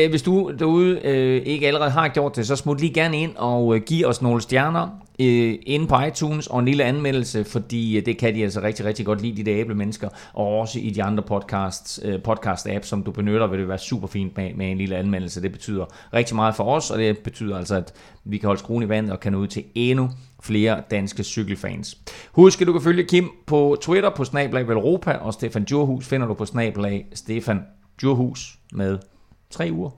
Hvis du derude øh, ikke allerede har gjort det, så smut lige gerne ind og øh, giv os nogle stjerner øh, inde på iTunes og en lille anmeldelse, fordi øh, det kan de altså rigtig, rigtig godt lide, de der æble mennesker, og også i de andre podcasts, øh, podcast-apps, som du benytter, vil det være super fint med, med en lille anmeldelse. Det betyder rigtig meget for os, og det betyder altså, at vi kan holde skruen i vandet og kan nå ud til endnu flere danske cykelfans. Husk, at du kan følge Kim på Twitter på Snablag Velropa, og Stefan Djurhus finder du på Snablag Stefan Djurhus med tre uger.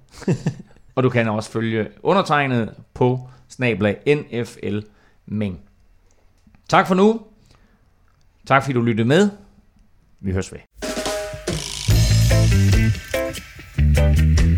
og du kan også følge undertegnet på Snablag NFL Meng. Tak for nu. Tak fordi du lyttede med. Vi høres ved. thank you